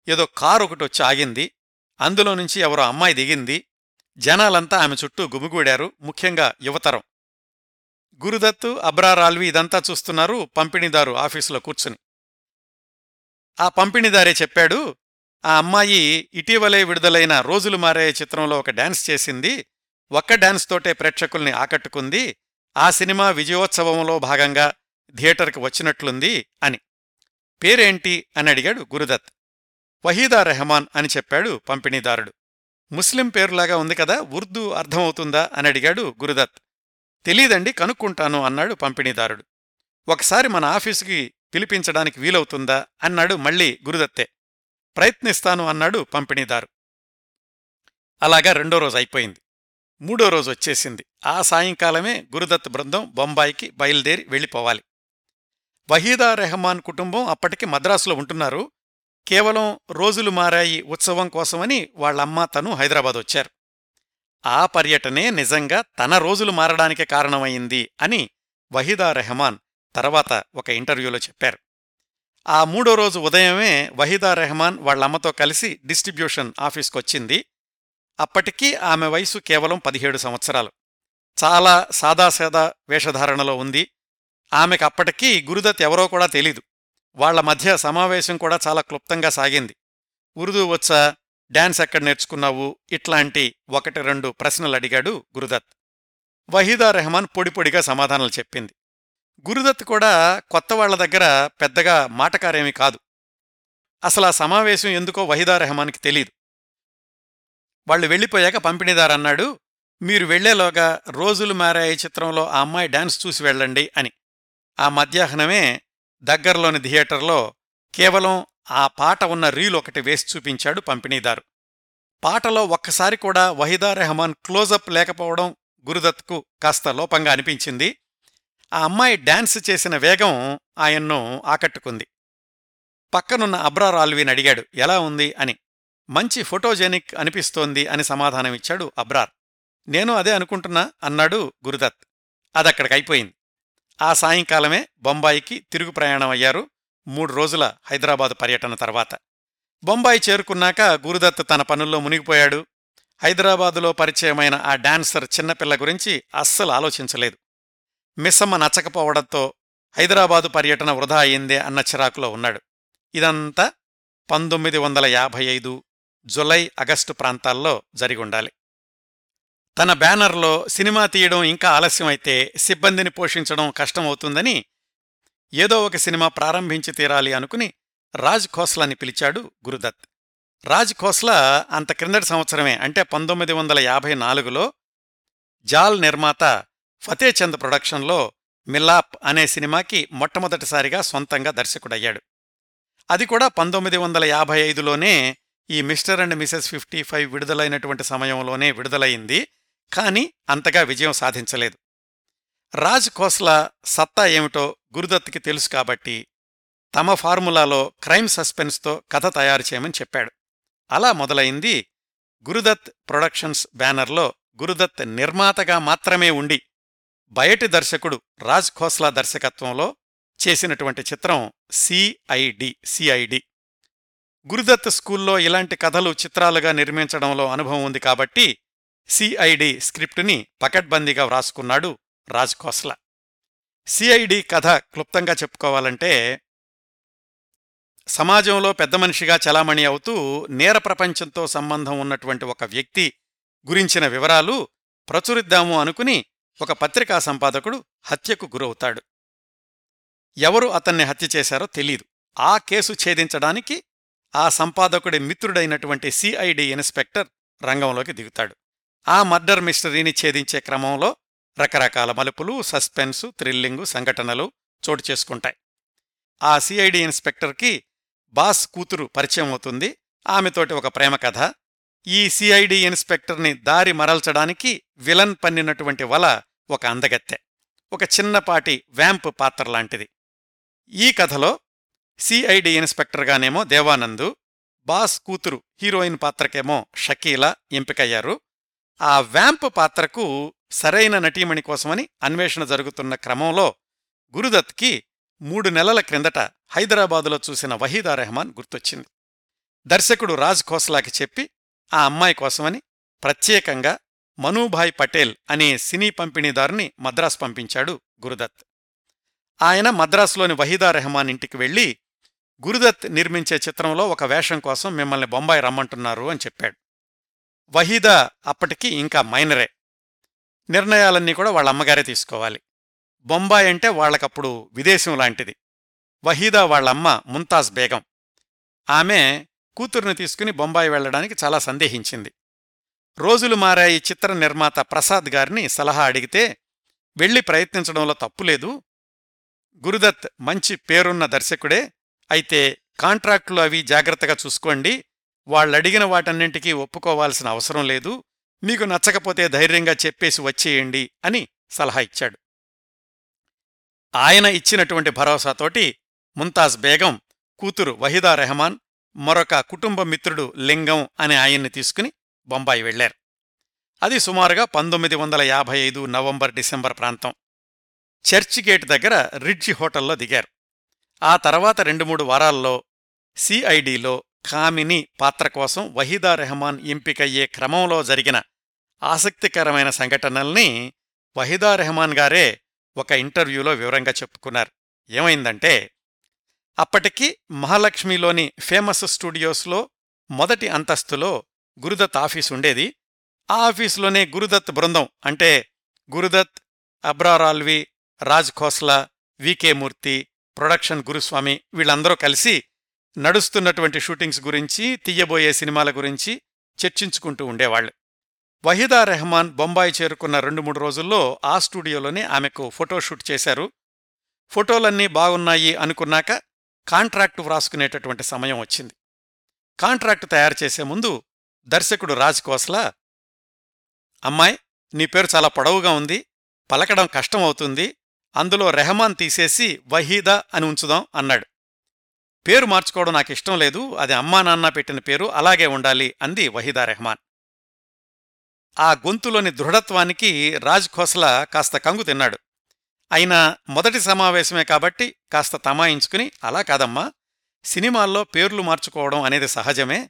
ఏదో కారు ఒకటొచ్చి ఆగింది. అందులో నుంచి ఎవరో అమ్మాయి దిగింది. జనాలంతా ఆమె చుట్టూ గుమిగూడారు. ముఖ్యంగా యువతరం. గురుదత్తు అబ్రారాల్వి ఇదంతా చూస్తున్నారు పంపిణీదారు ఆఫీసులో కూర్చుని. ఆ పంపిణీదారే చెప్పాడు ఆ అమ్మాయి ఇటీవలే విడుదలైన రోజులు మారే చిత్రంలో ఒక డాన్స్ చేసింది. ఒక్క డాన్స్ తోటే ప్రేక్షకుల్ని ఆకట్టుకుంది. ఆ సినిమా విజయోత్సవంలో భాగంగా థియేటర్కి వచ్చినట్లుంది అని. పేరేంటి అని అడిగాడు గురుదత్. వహీదా రెహమాన్ అని చెప్పాడు పంపిణీదారుడు. ముస్లిం పేరులాగా ఉంది కదా ఉర్దూ అర్థమవుతుందా అని అడిగాడు గురుదత్. తెలీదండి కనుక్కుంటాను అన్నాడు పంపిణీదారుడు. ఒకసారి మన ఆఫీసుకి పిలిపించడానికి వీలవుతుందా అన్నాడు మళ్ళీ గురుదత్తే. ప్రయత్నిస్తాను అన్నాడు పంపిణీదారు. అలాగా రెండో రోజు అయిపోయింది. మూడో రోజు వచ్చేసింది. ఆ సాయంకాలమే గురుదత్ బృందం బొంబాయికి బయలుదేరి వెళ్ళిపోవాలి. వహీదా రెహమాన్ కుటుంబం అప్పటికి మద్రాసులో ఉంటున్నారు. కేవలం రోజులు మారాయి ఉత్సవం కోసమని వాళ్ళమ్మ తను హైదరాబాద్ వచ్చారు. ఆ పర్యటనే నిజంగా తన రోజులు మారడానికి కారణమైంది అని వహీదా రెహమాన్ తర్వాత ఒక ఇంటర్వ్యూలో చెప్పారు. ఆ మూడో రోజు ఉదయమే వహీదా రెహమాన్ వాళ్ళమ్మతో కలిసి డిస్ట్రిబ్యూషన్ ఆఫీస్కొచ్చింది. అప్పటికీ ఆమె వయసు కేవలం పదిహేడు సంవత్సరాలు. చాలా సాదాసాదా వేషధారణలో ఉంది. ఆమెకు అప్పటికీ గురుదత్ ఎవరో కూడా తెలీదు. వాళ్ళ మధ్య సమావేశం కూడా చాలా క్లుప్తంగా సాగింది. ఉర్దూ వచ్చా? డాన్స్ ఎక్కడ నేర్చుకున్నావు? ఇట్లాంటి ఒకటి రెండు ప్రశ్నలు అడిగాడు గురుదత్. వహీదా రెహమాన్ పొడిపొడిగా సమాధానాలు చెప్పింది. గురుదత్ కూడా కొత్త వాళ్ళ దగ్గర పెద్దగా మాటకారేమీ కాదు. అసలు ఆ సమావేశం ఎందుకో వహీదా రెహమాన్కి తెలీదు. వాళ్ళు వెళ్ళిపోయాక పంపిణీదారన్నాడు మీరు వెళ్ళేలోగా రోజులు మారాయి చిత్రంలో ఆ అమ్మాయి డాన్స్ చూసి వెళ్ళండి అని. ఆ మధ్యాహ్నమే దగ్గరలోని థియేటర్లో కేవలం ఆ పాట ఉన్న రీల్ ఒకటి వేసి చూపించాడు పంపిణీదారు. పాటలో ఒక్కసారి కూడా వహీదా రెహమాన్ క్లోజప్ లేకపోవడం గురుదత్కు కాస్త లోపంగా అనిపించింది. ఆ అమ్మాయి డాన్స్ చేసిన వేగం ఆయన్ను ఆకట్టుకుంది. పక్కనున్న అబ్రార్ ఆల్వీని అడిగాడు ఎలా ఉంది? అని. మంచి ఫోటోజెనిక్ అనిపిస్తోంది అని సమాధానమిచ్చాడు అబ్రార్ నేను అదే అనుకుంటున్నా అన్నాడు గురుదత్. అదక్కడికైపోయింది ఆ సాయంకాలమే బొంబాయికి తిరుగు ప్రయాణం అయ్యారు మూడు రోజుల హైదరాబాదు పర్యటన తర్వాత. బొంబాయి చేరుకున్నాక గురుదత్ తన పనుల్లో మునిగిపోయాడు. హైదరాబాదులో పరిచయమైన ఆ డాన్సర్ చిన్నపిల్ల గురించి అస్సలు ఆలోచించలేదు. మిస్సమ్మ నచ్చకపోవడంతో హైదరాబాదు పర్యటన వృధా అయిందే అన్న చిరాకులో ఉన్నాడు. ఇదంతా పంతొమ్మిది వందల యాభై ఐదు జులై ఆగస్టు ప్రాంతాల్లో జరిగుండాలి. తన బ్యానర్లో సినిమా తీయడం ఇంకా ఆలస్యమైతే సిబ్బందిని పోషించడం కష్టమవుతుందని ఏదో ఒక సినిమా ప్రారంభించి తీరాలి అనుకుని రాజ్ ఖోస్లాని పిలిచాడు గురుదత్. రాజ్ ఖోస్లా అంత క్రిందటి సంవత్సరమే అంటే పంతొమ్మిది వందల యాభై నాలుగులో జాల్ నిర్మాత ఫతేచంద్ ప్రొడక్షన్లో మిల్లాప్ అనే సినిమాకి మొట్టమొదటిసారిగా సొంతంగా దర్శకుడయ్యాడు. అది కూడా పంతొమ్మిది వందల యాభై ఐదులోనే ఈ Mr and Mrs fifty five విడుదలైనటువంటి సమయంలోనే విడుదలయింది కానీ అంతగా విజయం సాధించలేదు. రాజ్ ఖోస్లా సత్తా ఏమిటో గురుదత్కి తెలుసు కాబట్టి తమ ఫార్ములాలో క్రైమ్ సస్పెన్స్తో కథ తయారు చేయమని చెప్పాడు. అలా మొదలైంది గురుదత్ ప్రొడక్షన్స్ బ్యానర్లో గురుదత్ నిర్మాతగా మాత్రమే ఉండి బయటి దర్శకుడు రాజ్ ఖోస్లా దర్శకత్వంలో చేసినటువంటి చిత్రం సిఐడి సిఐడి గురుదత్ స్కూల్లో ఇలాంటి కథలు చిత్రాలుగా నిర్మించడంలో అనుభవం ఉంది కాబట్టి సిఐడి స్క్రిప్టుని పకడ్బందీగా వ్రాసుకున్నాడు రాజ్ ఖోస్లా. సిఐడి కథ క్లుప్తంగా చెప్పుకోవాలంటే సమాజంలో పెద్ద మనిషిగా చలామణి అవుతూ నేర ప్రపంచంతో సంబంధం ఉన్నటువంటి ఒక వ్యక్తి గురించిన వివరాలు ప్రచురిద్దాము అనుకుని ఒక పత్రికా సంపాదకుడు హత్యకు గురవుతాడు. ఎవరు అతన్ని హత్య చేశారో తెలీదు. ఆ కేసు ఛేదించడానికి ఆ సంపాదకుడి మిత్రుడైనటువంటి సిఐడి ఇన్స్పెక్టర్ రంగంలోకి దిగుతాడు. ఆ మర్డర్ మిస్టరీని ఛేదించే క్రమంలో రకరకాల మలుపులు సస్పెన్సు థ్రిల్లింగు సంఘటనలు చోటు చేసుకుంటాయి. ఆ సిఐడి ఇన్స్పెక్టర్కి బాస్ కూతురు పరిచయం అవుతుంది. ఆమెతోటి ఒక ప్రేమ కథ. ఈ సిఐడి ఇన్స్పెక్టర్ని దారి మరల్చడానికి విలన్ పన్నినటువంటి వల ఒక అందగత్తె ఒక చిన్నపాటి వ్యాంప్ పాత్ర లాంటిది. ఈ కథలో సిఐడి ఇన్స్పెక్టర్గానేమో దేవానందు బాస్ కూతురు హీరోయిన్ పాత్రకేమో షకీలా ఎంపికయ్యారు. ఆ వ్యాంప్ పాత్రకు సరైన నటీమణి కోసమని అన్వేషణ జరుగుతున్న క్రమంలో గురుదత్కి మూడు నెలల క్రిందట హైదరాబాదులో చూసిన వహీదా రెహమాన్ గుర్తొచ్చింది. దర్శకుడు రాజ్ ఖోస్లాకి చెప్పి ఆ అమ్మాయి కోసమని ప్రత్యేకంగా మనూభాయ్ పటేల్ అనే సినీ పంపిణీదారుని మద్రాస్ పంపించాడు గురుదత్. ఆయన మద్రాసులోని వహీదా రెహమాన్ ఇంటికి వెళ్ళి గురుదత్ నిర్మించే చిత్రంలో ఒక వేషం కోసం మిమ్మల్ని బొంబాయి రమ్మంటున్నారు అని చెప్పాడు. వహీదా అప్పటికి ఇంకా మైనరే. నిర్ణయాలన్నీ కూడా వాళ్ళ అమ్మగారే తీసుకోవాలి. బొంబాయి అంటే వాళ్ళకప్పుడు విదేశం లాంటిది. వహీదా వాళ్ళమ్మ ముంతాజ్ బేగం. ఆమె కూతుర్ని తీసుకుని బొంబాయి వెళ్ళడానికి చాలా సందేహించింది. రోజులు మారాయి చిత్ర నిర్మాత ప్రసాద్ గారిని సలహా అడిగితే వెళ్ళి ప్రయత్నించడంలో తప్పులేదు గురుదత్ మంచి పేరున్న దర్శకుడే. అయితే కాంట్రాక్టులు అవి జాగ్రత్తగా చూసుకోండి. వాళ్ళడిగిన వాటన్నింటికీ ఒప్పుకోవాల్సిన అవసరం లేదు. మీకు నచ్చకపోతే ధైర్యంగా చెప్పేసి వచ్చేయండి అని సలహా ఇచ్చాడు. ఆయన ఇచ్చినటువంటి భరోసాతోటి ముంతాజ్ బేగం కూతురు వహీదా రెహమాన్ మరొక కుటుంబ మిత్రుడు లింగం అనే ఆయన్ని తీసుకుని బొంబాయి వెళ్ళారు అది సుమారుగా పంతొమ్మిది వందల యాభై ఐదు నవంబర్ డిసెంబర్ ప్రాంతం. చర్చిగేట్ దగ్గర రిడ్జి హోటల్లో దిగారు. ఆ తర్వాత రెండు మూడు వారాల్లో సిఐడిలో కామిని పాత్ర కోసం వహీదా రెహమాన్ ఎంపికయ్యే క్రమంలో జరిగిన ఆసక్తికరమైన సంఘటనల్ని వహీదా రెహమాన్ గారే ఒక ఇంటర్వ్యూలో వివరంగా చెప్పుకున్నారు. ఏమైందంటే అప్పటికి మహాలక్ష్మిలోని ఫేమస్ స్టూడియోస్లో మొదటి అంతస్తులో గురుదత్ ఆఫీస్ ఉండేది. ఆ ఆఫీసులోనే గురుదత్ బృందం అంటే Guru Dutt Abrar Alvi Raj Khosla V K Murthy production Guruswamy వీళ్ళందరూ కలిసి నడుస్తున్నటువంటి షూటింగ్స్ గురించి తీయబోయే సినిమాల గురించి చర్చించుకుంటూ ఉండేవాళ్ళు వహీదా రెహమాన్ బొంబాయి చేరుకున్న రెండు మూడు రోజుల్లో ఆ స్టూడియోలోనే ఆమెకు ఫోటోషూట్ చేశారు. ఫోటోలన్నీ బాగున్నాయి అనుకున్నాక కాంట్రాక్టు వ్రాసుకునేటటువంటి సమయం వచ్చింది. కాంట్రాక్టు తయారు చేసే ముందు దర్శకుడు రాజ్ కోస్లా అమ్మాయి నీ పేరు చాలా పొడవుగా ఉంది పలకడం కష్టం అవుతుంది అందులో రెహమాన్ తీసేసి వహీదా అని ఉంచుదాం అన్నాడు. పేరు మార్చుకోవడం నాకిష్టం లేదు అది అమ్మా నాన్న పెట్టిన పేరు అలాగే ఉండాలి అంది వహీదా రెహమాన్. ఆ గొంతులోని దృఢత్వానికి రాజ్ ఖోస్లా కాస్త కంగు తిన్నాడు. అయినా మొదటి సమావేశమే కాబట్టి కాస్త తమాయించుకుని అలా కాదమ్మా సినిమాల్లో పేర్లు మార్చుకోవడం అనేది సహజమే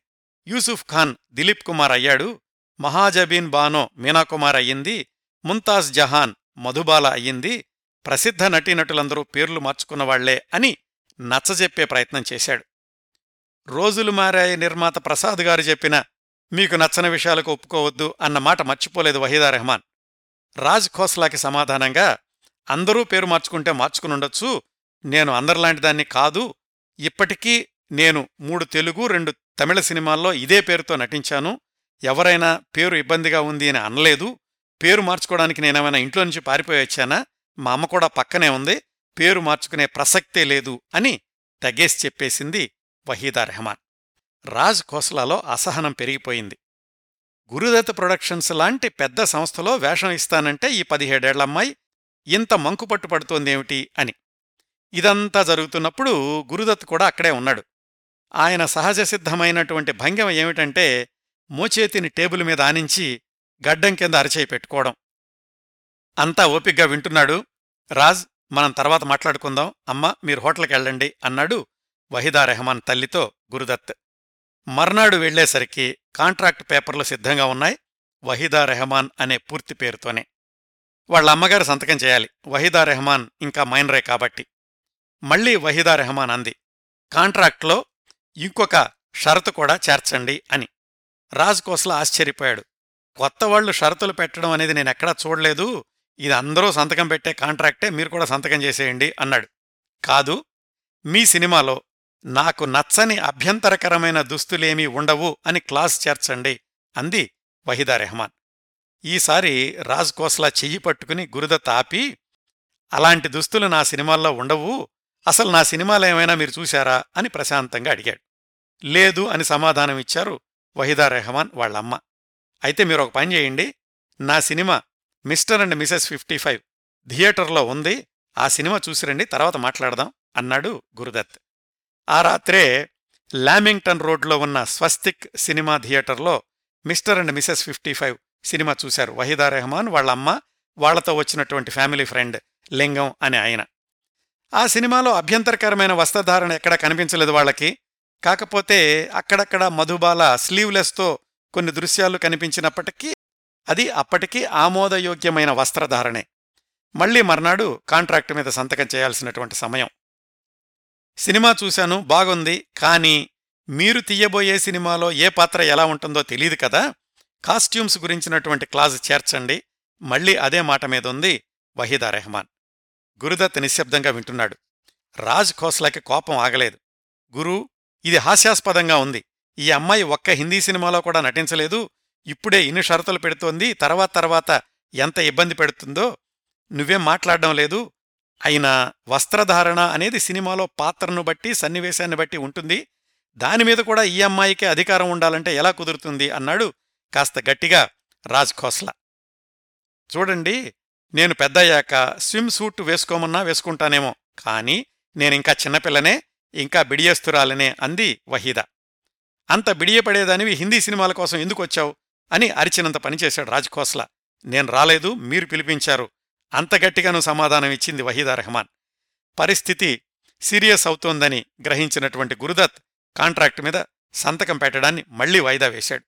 యూసుఫ్ ఖాన్ దిలీప్ కుమార్ అయ్యాడు. మహాజబీన్ బానో మీనాకుమార్ అయ్యింది. ముంతాజ్ జహాన్ మధుబాల అయ్యింది. ప్రసిద్ధ నటీనటులందరూ పేర్లు మార్చుకున్నవాళ్ళే అని నచ్చజెప్పే ప్రయత్నం చేశాడు. రోజులు మారాయి నిర్మాత ప్రసాద్ గారు చెప్పిన మీకు నచ్చని విషయాలకు ఒప్పుకోవద్దు అన్న మాట మర్చిపోలేదు వహీదా రెహమాన్. రాజ్ ఖోస్లాకి సమాధానంగా అందరూ పేరు మార్చుకుంటే మార్చుకునుండొచ్చు. నేను అందరిలాంటి దాన్ని కాదు. ఇప్పటికీ నేను మూడు తెలుగు రెండు తమిళ సినిమాల్లో ఇదే పేరుతో నటించాను. ఎవరైనా పేరు ఇబ్బందిగా ఉంది అని అనలేదు. పేరు మార్చుకోవడానికి నేనేమైనా ఇంట్లో నుంచి పారిపోయి వచ్చానా? మా అమ్మ కూడా పక్కనే ఉంది. పేరు మార్చుకునే ప్రసక్తే లేదు అని తగేసి చెప్పేసింది వహీదా రెహమాన్. రాజ్ ఖోస్లాలో అసహనం పెరిగిపోయింది. గురుదత్ ప్రొడక్షన్స్ లాంటి పెద్ద సంస్థలో వేషం ఇస్తానంటే ఈ పదిహేడేళ్ళమ్మాయి ఇంత మంకుపట్టు పడుతోందేమిటి అని. ఇదంతా జరుగుతున్నప్పుడు గురుదత్ కూడా అక్కడే ఉన్నాడు. ఆయన సహజసిద్ధమైనటువంటి భంగిమ ఏమిటంటే మోచేతిని టేబుల్ మీద ఆనించి గడ్డం కింద అరచేయి పెట్టుకోవడం. అంతా ఓపిగ్గా వింటున్నాడు. రాజ్ మనం తర్వాత మాట్లాడుకుందాం. అమ్మా మీరు హోటల్కి వెళ్ళండి అన్నాడు వహీదా రెహమాన్ తల్లితో గురుదత్. మర్నాడు వెళ్ళేసరికి కాంట్రాక్ట్ పేపర్లు సిద్ధంగా ఉన్నాయి వహీదా రెహమాన్ అనే పూర్తి పేరుతోనే. వాళ్ళ అమ్మగారు సంతకం చేయాలి. వహీదా రెహమాన్ ఇంకా మైనరే కాబట్టి. మళ్ళీ వహీదా రెహమాన్ అంది కాంట్రాక్ట్లో ఇంకొక షరతు కూడా చేర్చండి అని. రాజ్కోస్లా ఆశ్చర్యపోయాడు. కొత్తవాళ్ళు షరతులు పెట్టడం అనేది నేనెక్కడా చూడలేదు. ఇది అందరూ సంతకం పెట్టే కాంట్రాక్టే మీరు కూడా సంతకం చేసేయండి అన్నాడు. కాదు మీ సినిమాలో నాకు నచ్చని అభ్యంతరకరమైన దుస్తులేమీ ఉండవు అని క్లాస్ చేర్చండి అంది వహీదా రెహమాన్. ఈసారి రాజ్ కోస్లా చెయ్యి పట్టుకుని గురుద ఆపి అలాంటి దుస్తులు నా సినిమాల్లో ఉండవు. అసలు నా సినిమాలేమైనా మీరు చూశారా? అని ప్రశాంతంగా అడిగాడు. లేదు అని సమాధానం ఇచ్చారు వహీదా రెహమాన్ వాళ్ళమ్మ. అయితే మీరు ఒక పని చేయండి నా cinema Mr and Mrs fifty five థియేటర్లో ఉంది ఆ సినిమా చూసిరండి తర్వాత మాట్లాడదాం అన్నాడు గురుదత్. ఆ రాత్రే లామింగ్టన్ రోడ్లో ఉన్న స్వస్తిక్ సినిమా థియేటర్లో Mr and Mrs fifty five cinema చూశారు వహీదా రెహమాన్ వాళ్ళమ్మ వాళ్ళతో వచ్చినటువంటి ఫ్యామిలీ ఫ్రెండ్ లింగం అనే ఆయన. ఆ సినిమాలో అభ్యంతరకరమైన వస్త్రధారణ ఎక్కడా కనిపించలేదు వాళ్ళకి. కాకపోతే అక్కడక్కడ మధుబాల స్లీవ్లెస్తో కొన్ని దృశ్యాలు కనిపించినప్పటికీ అది అప్పటికీ ఆమోదయోగ్యమైన వస్త్రధారణే. మళ్ళీ మర్నాడు కాంట్రాక్టు మీద సంతకం చేయాల్సినటువంటి సమయం. సినిమా చూశాను బాగుంది కానీ మీరు తీయబోయే సినిమాలో ఏ పాత్ర ఎలా ఉంటుందో తెలియదు కదా. కాస్ట్యూమ్స్ గురించినటువంటి క్లాజ్ చేర్చండి మళ్ళీ అదే మాట మీద ఉంది వహీదా రెహమాన్. గురుదత్ నిశ్శబ్దంగా వింటున్నాడు. రాజ్ ఖోస్లాకి కోపం ఆగలేదు. గురు ఇది హాస్యాస్పదంగా ఉంది. ఈ అమ్మాయి ఒక్క హిందీ సినిమాలో కూడా నటించలేదు. ఇప్పుడే ఇన్ని షరతులు పెడుతోంది. తర్వాత తర్వాత ఎంత ఇబ్బంది పెడుతుందో నువ్వేం మాట్లాడడం లేదు. అయినా వస్త్రధారణ అనేది సినిమాలో పాత్రను బట్టి సన్నివేశాన్ని బట్టి ఉంటుంది. దానిమీద కూడా ఈ అమ్మాయికే అధికారం ఉండాలంటే ఎలా కుదురుతుంది అన్నాడు కాస్త గట్టిగా రాజ్ ఖోస్లా. చూడండి నేను పెద్దయ్యాక స్విమ్ సూట్ వేసుకోమన్నా వేసుకుంటానేమో. కానీ నేనింకా చిన్నపిల్లనే. ఇంకా బిడియస్తురాలనే అంది వహీద. అంత బిడియపడేదానివి హిందీ సినిమాల కోసం ఎందుకు వచ్చావు అని అరిచినంత పనిచేశాడు రాజ్ ఖోస్లా. నేను రాలేదు మీరు పిలిపించారు. అంత గట్టిగాను సమాధానం ఇచ్చింది వహీదా రెహమాన్. పరిస్థితి సీరియస్ అవుతోందని గ్రహించినటువంటి గురుదత్ కాంట్రాక్ట్ మీద సంతకం పెట్టడాన్ని మళ్ళీ వాయిదా వేశాడు.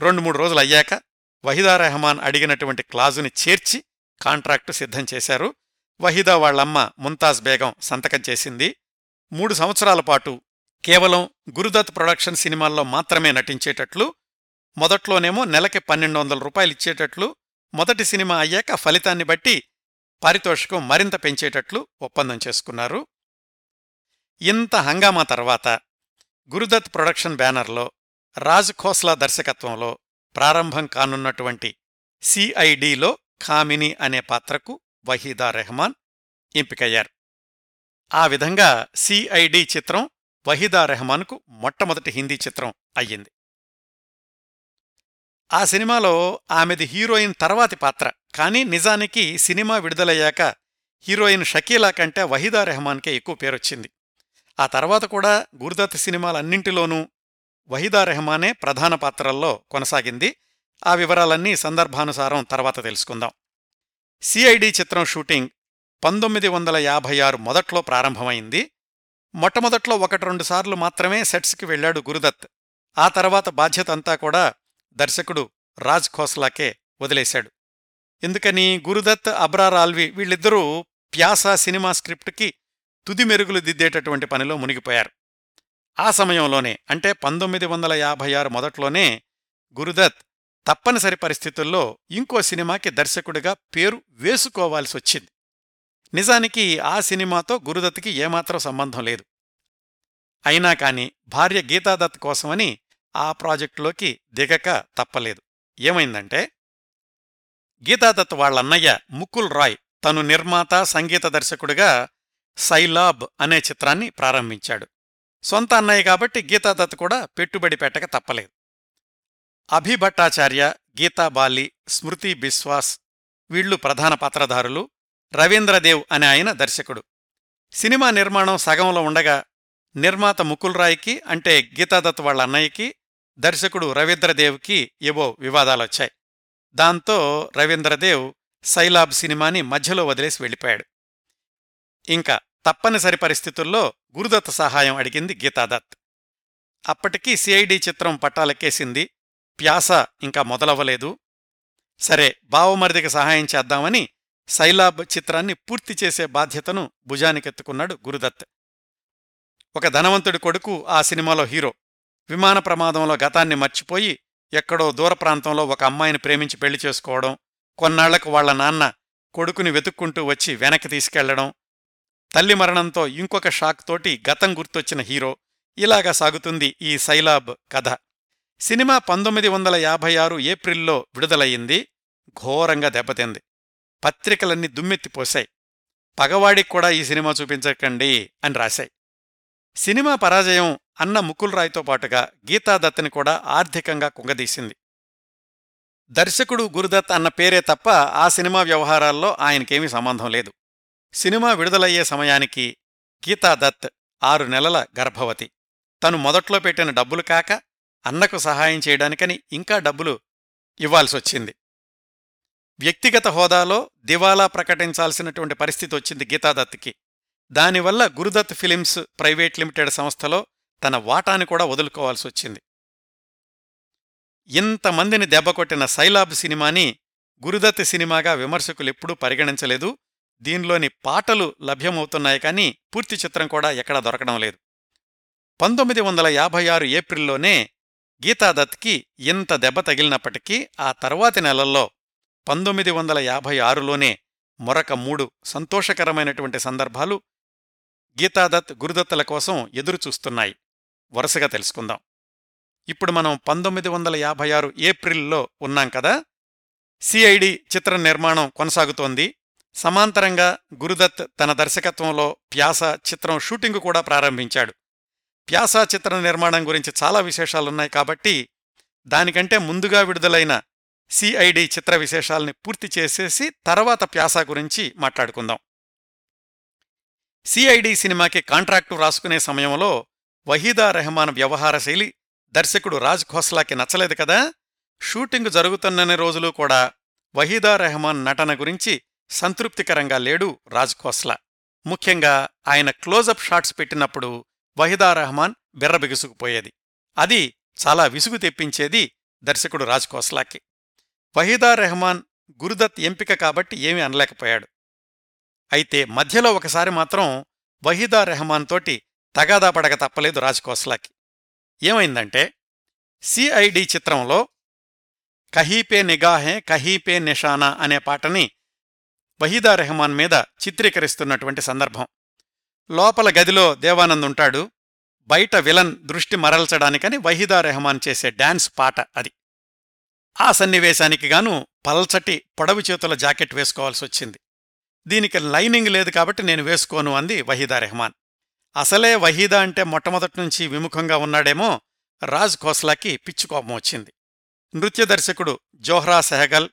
రెండు మూడు రోజులు అయ్యాక వహీదా రెహమాన్ అడిగినటువంటి క్లాజుని చేర్చి కాంట్రాక్టు సిద్ధం చేశారు. వహీదా వాళ్ళమ్మ ముంతాజ్ బేగం సంతకం చేసింది. మూడు సంవత్సరాల పాటు కేవలం గురుదత్ ప్రొడక్షన్ సినిమాల్లో మాత్రమే నటించేటట్లు మొదట్లోనేమో నెలకి పన్నెండు వందల రూపాయలు ఇచ్చేటట్లు మొదటి సినిమా అయ్యాక ఫలితాన్ని బట్టి పారితోషికం మరింత పెంచేటట్లు ఒప్పందం చేసుకున్నారు. ఇంత హంగామా తర్వాత గురుదత్ ప్రొడక్షన్ బ్యానర్లో రాజ్ ఖోస్లా దర్శకత్వంలో ప్రారంభం కానున్నటువంటి సిఐడిలో ఖామిని అనే పాత్రకు వహీదా రెహమాన్ ఎంపికయ్యారు. ఆ విధంగా సిఐడి చిత్రం వహీదా రెహమాన్కు మొట్టమొదటి హిందీ చిత్రం అయ్యింది. ఆ సినిమాలో ఆమెది హీరోయిన్ తర్వాతి పాత్ర. కానీ నిజానికి సినిమా విడుదలయ్యాక హీరోయిన్ షకీలా కంటే వహీదా రెహమాన్కే ఎక్కువ పేరొచ్చింది. ఆ తర్వాత కూడా గురుదత్ సినిమాలన్నింటిలోనూ వహీదా రెహమానే ప్రధాన పాత్రల్లో కొనసాగింది. ఆ వివరాలన్నీ సందర్భానుసారం తర్వాత తెలుసుకుందాం. సిఐడి చిత్రం షూటింగ్ పంతొమ్మిది వందల యాభై ఆరు మొదట్లో ప్రారంభమైంది. మొట్టమొదట్లో ఒకటి రెండు సార్లు మాత్రమే సెట్స్కి వెళ్ళాడు గురుదత్. ఆ తర్వాత బాధ్యత అంతా కూడా దర్శకుడు రాజ్ ఖోస్లాకే వదిలేశాడు. ఎందుకని గురుదత్ అబ్రార్ ఆల్వి వీళ్ళిద్దరూ ప్యాసా సినిమా స్క్రిప్ట్కి తుది మెరుగులు దిద్దేటటువంటి పనిలో మునిగిపోయారు. ఆ సమయంలోనే అంటే పంతొమ్మిది వందల యాభై ఆరు మొదట్లోనే గురుదత్ తప్పనిసరి పరిస్థితుల్లో ఇంకో సినిమాకి దర్శకుడిగా పేరు వేసుకోవాల్సొచ్చింది. నిజానికి ఆ సినిమాతో గురుదత్కి ఏమాత్రం సంబంధం లేదు. అయినా కాని భార్య గీతాదత్ కోసమని ఆ ప్రాజెక్టులోకి దిగక తప్పలేదు. ఏమైందంటే గీతాదత్ వాళ్ళన్నయ్య ముకుల్ రాయ్ తను నిర్మాత సంగీత దర్శకుడిగా సైలాబ్ అనే చిత్రాన్ని ప్రారంభించాడు. సొంత అన్నయ్య కాబట్టి గీతాదత్ కూడా పెట్టుబడి పెట్టక తప్పలేదు. అభిభట్టాచార్య గీతాబాలి స్మృతి బిశ్వాస్ వీళ్ళు ప్రధాన పాత్రధారులు రవీంద్రదేవ్ అనే ఆయన దర్శకుడు. సినిమా నిర్మాణం సగంలో ఉండగా నిర్మాత ముకుల్ రాయ్కి అంటే గీతాదత్ వాళ్ళ అన్నయ్యకి దర్శకుడు రవీంద్రదేవ్కి ఏవో వివాదాలొచ్చాయి. దాంతో రవీంద్రదేవ్ సైలాబ్ సినిమాని మధ్యలో వదిలేసి వెళ్ళిపోయాడు. ఇంకా తప్పనిసరి పరిస్థితుల్లో గురుదత్ సహాయం అడిగింది గీతాదత్. అప్పటికీ సిఐడి చిత్రం పట్టాలెక్కేసింది. ప్యాస ఇంకా మొదలవ్వలేదు. సరే బావమరిదికి సహాయం చేద్దామని సైలాబ్ చిత్రాన్ని పూర్తి చేసే బాధ్యతను భుజానికెత్తుకున్నాడు గురుదత్. ఒక ధనవంతుడి కొడుకు ఆ సినిమాలో హీరో. విమాన ప్రమాదంలో గతాన్ని మర్చిపోయి ఎక్కడో దూర ప్రాంతంలో ఒక అమ్మాయిని ప్రేమించి పెళ్ళి చేసుకోవడం కొన్నాళ్ళకు వాళ్ళ నాన్న కొడుకుని వెతుక్కుంటూ వచ్చి వెనక్కి తీసుకెళ్ళడం తల్లి మరణంతో ఇంకొక షాక్ తోటి గతం గుర్తొచ్చిన హీరో ఇలాగా సాగుతుంది ఈ సైలాబ్ కథ. సినిమా పంతొమ్మిది వందల యాభై ఆరు ఏప్రిల్లో విడుదలయ్యింది ఘోరంగా దెబ్బతింది. పత్రికలన్నీ దుమ్మెత్తిపోశాయి. పగవాడికి కూడా ఈ సినిమా చూపించకండి అని రాశాయి. సినిమా పరాజయం అన్న ముకుల్ రాయ్తో పాటుగా గీతాదత్ని కూడా ఆర్థికంగా కుంగదీసింది. దర్శకుడు గురుదత్ అన్న పేరే తప్ప ఆ సినిమా వ్యవహారాల్లో ఆయనకేమీ సంబంధం లేదు. సినిమా విడుదలయ్యే సమయానికి గీతాదత్ ఆరు నెలల గర్భవతి. తను మొదట్లో పెట్టిన డబ్బులు కాక అన్నకు సహాయం చేయడానికని ఇంకా డబ్బులు ఇవ్వాల్సొచ్చింది. వ్యక్తిగత హోదాలో దివాలా ప్రకటించాల్సినటువంటి పరిస్థితి వచ్చింది గీతాదత్కి దానివల్ల గురుదత్ ఫిలిమ్స్ ప్రైవేట్ లిమిటెడ్ సంస్థలో తన వాటాని కూడా వదులుకోవాల్సొచ్చింది ఇంతమందిని దెబ్బకొట్టిన సైలాబ్ సినిమాని గురుదత్ సినిమాగా విమర్శకులెప్పుడూ పరిగణించలేదు. దీనిలోని పాటలు లభ్యమవుతున్నాయి కానీ పూర్తి చిత్రం కూడా ఎక్కడా దొరకడం లేదు. పంతొమ్మిది వందల యాభై ఆరు ఏప్రిల్లోనే గీతాదత్కి ఇంత దెబ్బ తగిలినప్పటికీ ఆ తర్వాతి నెలల్లో పంతొమ్మిది వందల యాభై ఆరులోనే మరొక మూడు సంతోషకరమైనటువంటి సందర్భాలు గీతాదత్ గురుదత్తల కోసం ఎదురుచూస్తున్నాయి. వరుసగా తెలుసుకుందాం. ఇప్పుడు మనం పంతొమ్మిది వందల యాభై ఆరు ఏప్రిల్లో ఉన్నాం కదా? సిఐడి చిత్ర నిర్మాణం కొనసాగుతోంది. సమాంతరంగా గురుదత్ తన దర్శకత్వంలో ప్యాస చిత్రం షూటింగ్ కూడా ప్రారంభించాడు. ప్యాస చిత్ర నిర్మాణం గురించి చాలా విశేషాలున్నాయి కాబట్టి దానికంటే ముందుగా విడుదలైన సిఐడి చిత్ర విశేషాల్ని పూర్తి చేసేసి తర్వాత ప్యాస గురించి మాట్లాడుకుందాం. సిఐడి సినిమాకి కాంట్రాక్టు రాసుకునే సమయంలో వహీదా రెహమాన్ వ్యవహార శైలి దర్శకుడు రాజ్ ఖోస్లాకి నచ్చలేదు కదా? షూటింగ్ జరుగుతున్నన్ని రోజులు కూడా వహీదా రెహమాన్ నటన గురించి సంతృప్తికరంగా లేడు రాజ్ ఖోస్లా. ముఖ్యంగా ఆయన క్లోజప్ షాట్స్ పెట్టినప్పుడు వహీదా రెహమాన్ బిర్రబిగుసుకుపోయేది. అది చాలా విసుగు తెప్పించేది దర్శకుడు రాజ్ ఖోస్లాకి. వహీదా రెహమాన్ గురుదత్ ఎంపిక కాబట్టి ఏమీ అనలేకపోయాడు. అయితే మధ్యలో ఒకసారి మాత్రం వహీదా రెహమాన్ తోటి తగాదా పడక తప్పలేదు రాజకోస్లాకి ఏమైందంటే సిఐడి చిత్రంలో కహీపే నిగాహే కహీపే నిషానా అనే పాటని వహీదా రెహమాన్ మీద చిత్రీకరిస్తున్నటువంటి సందర్భం. లోపల గదిలో దేవానంద్ ఉంటాడు. బయట విలన్ దృష్టి మరల్చడానికని వహీదా రెహమాన్ చేసే డాన్స్ పాట అది. ఆ సన్నివేశానికి గాను పల్చటి పొడవు చేతుల జాకెట్ వేసుకోవాల్సొచ్చింది దీనికి లైనింగ్ లేదు కాబట్టి నేను వేసుకోను అంది వహీదా రెహమాన్. అసలే వహీదా అంటే మొట్టమొదట్నుంచి విముఖంగా ఉన్నాడేమో రాజ్ ఖోస్లాకి పిచ్చుకోపం వచ్చింది. నృత్య దర్శకుడు జోహ్రా సెహగల్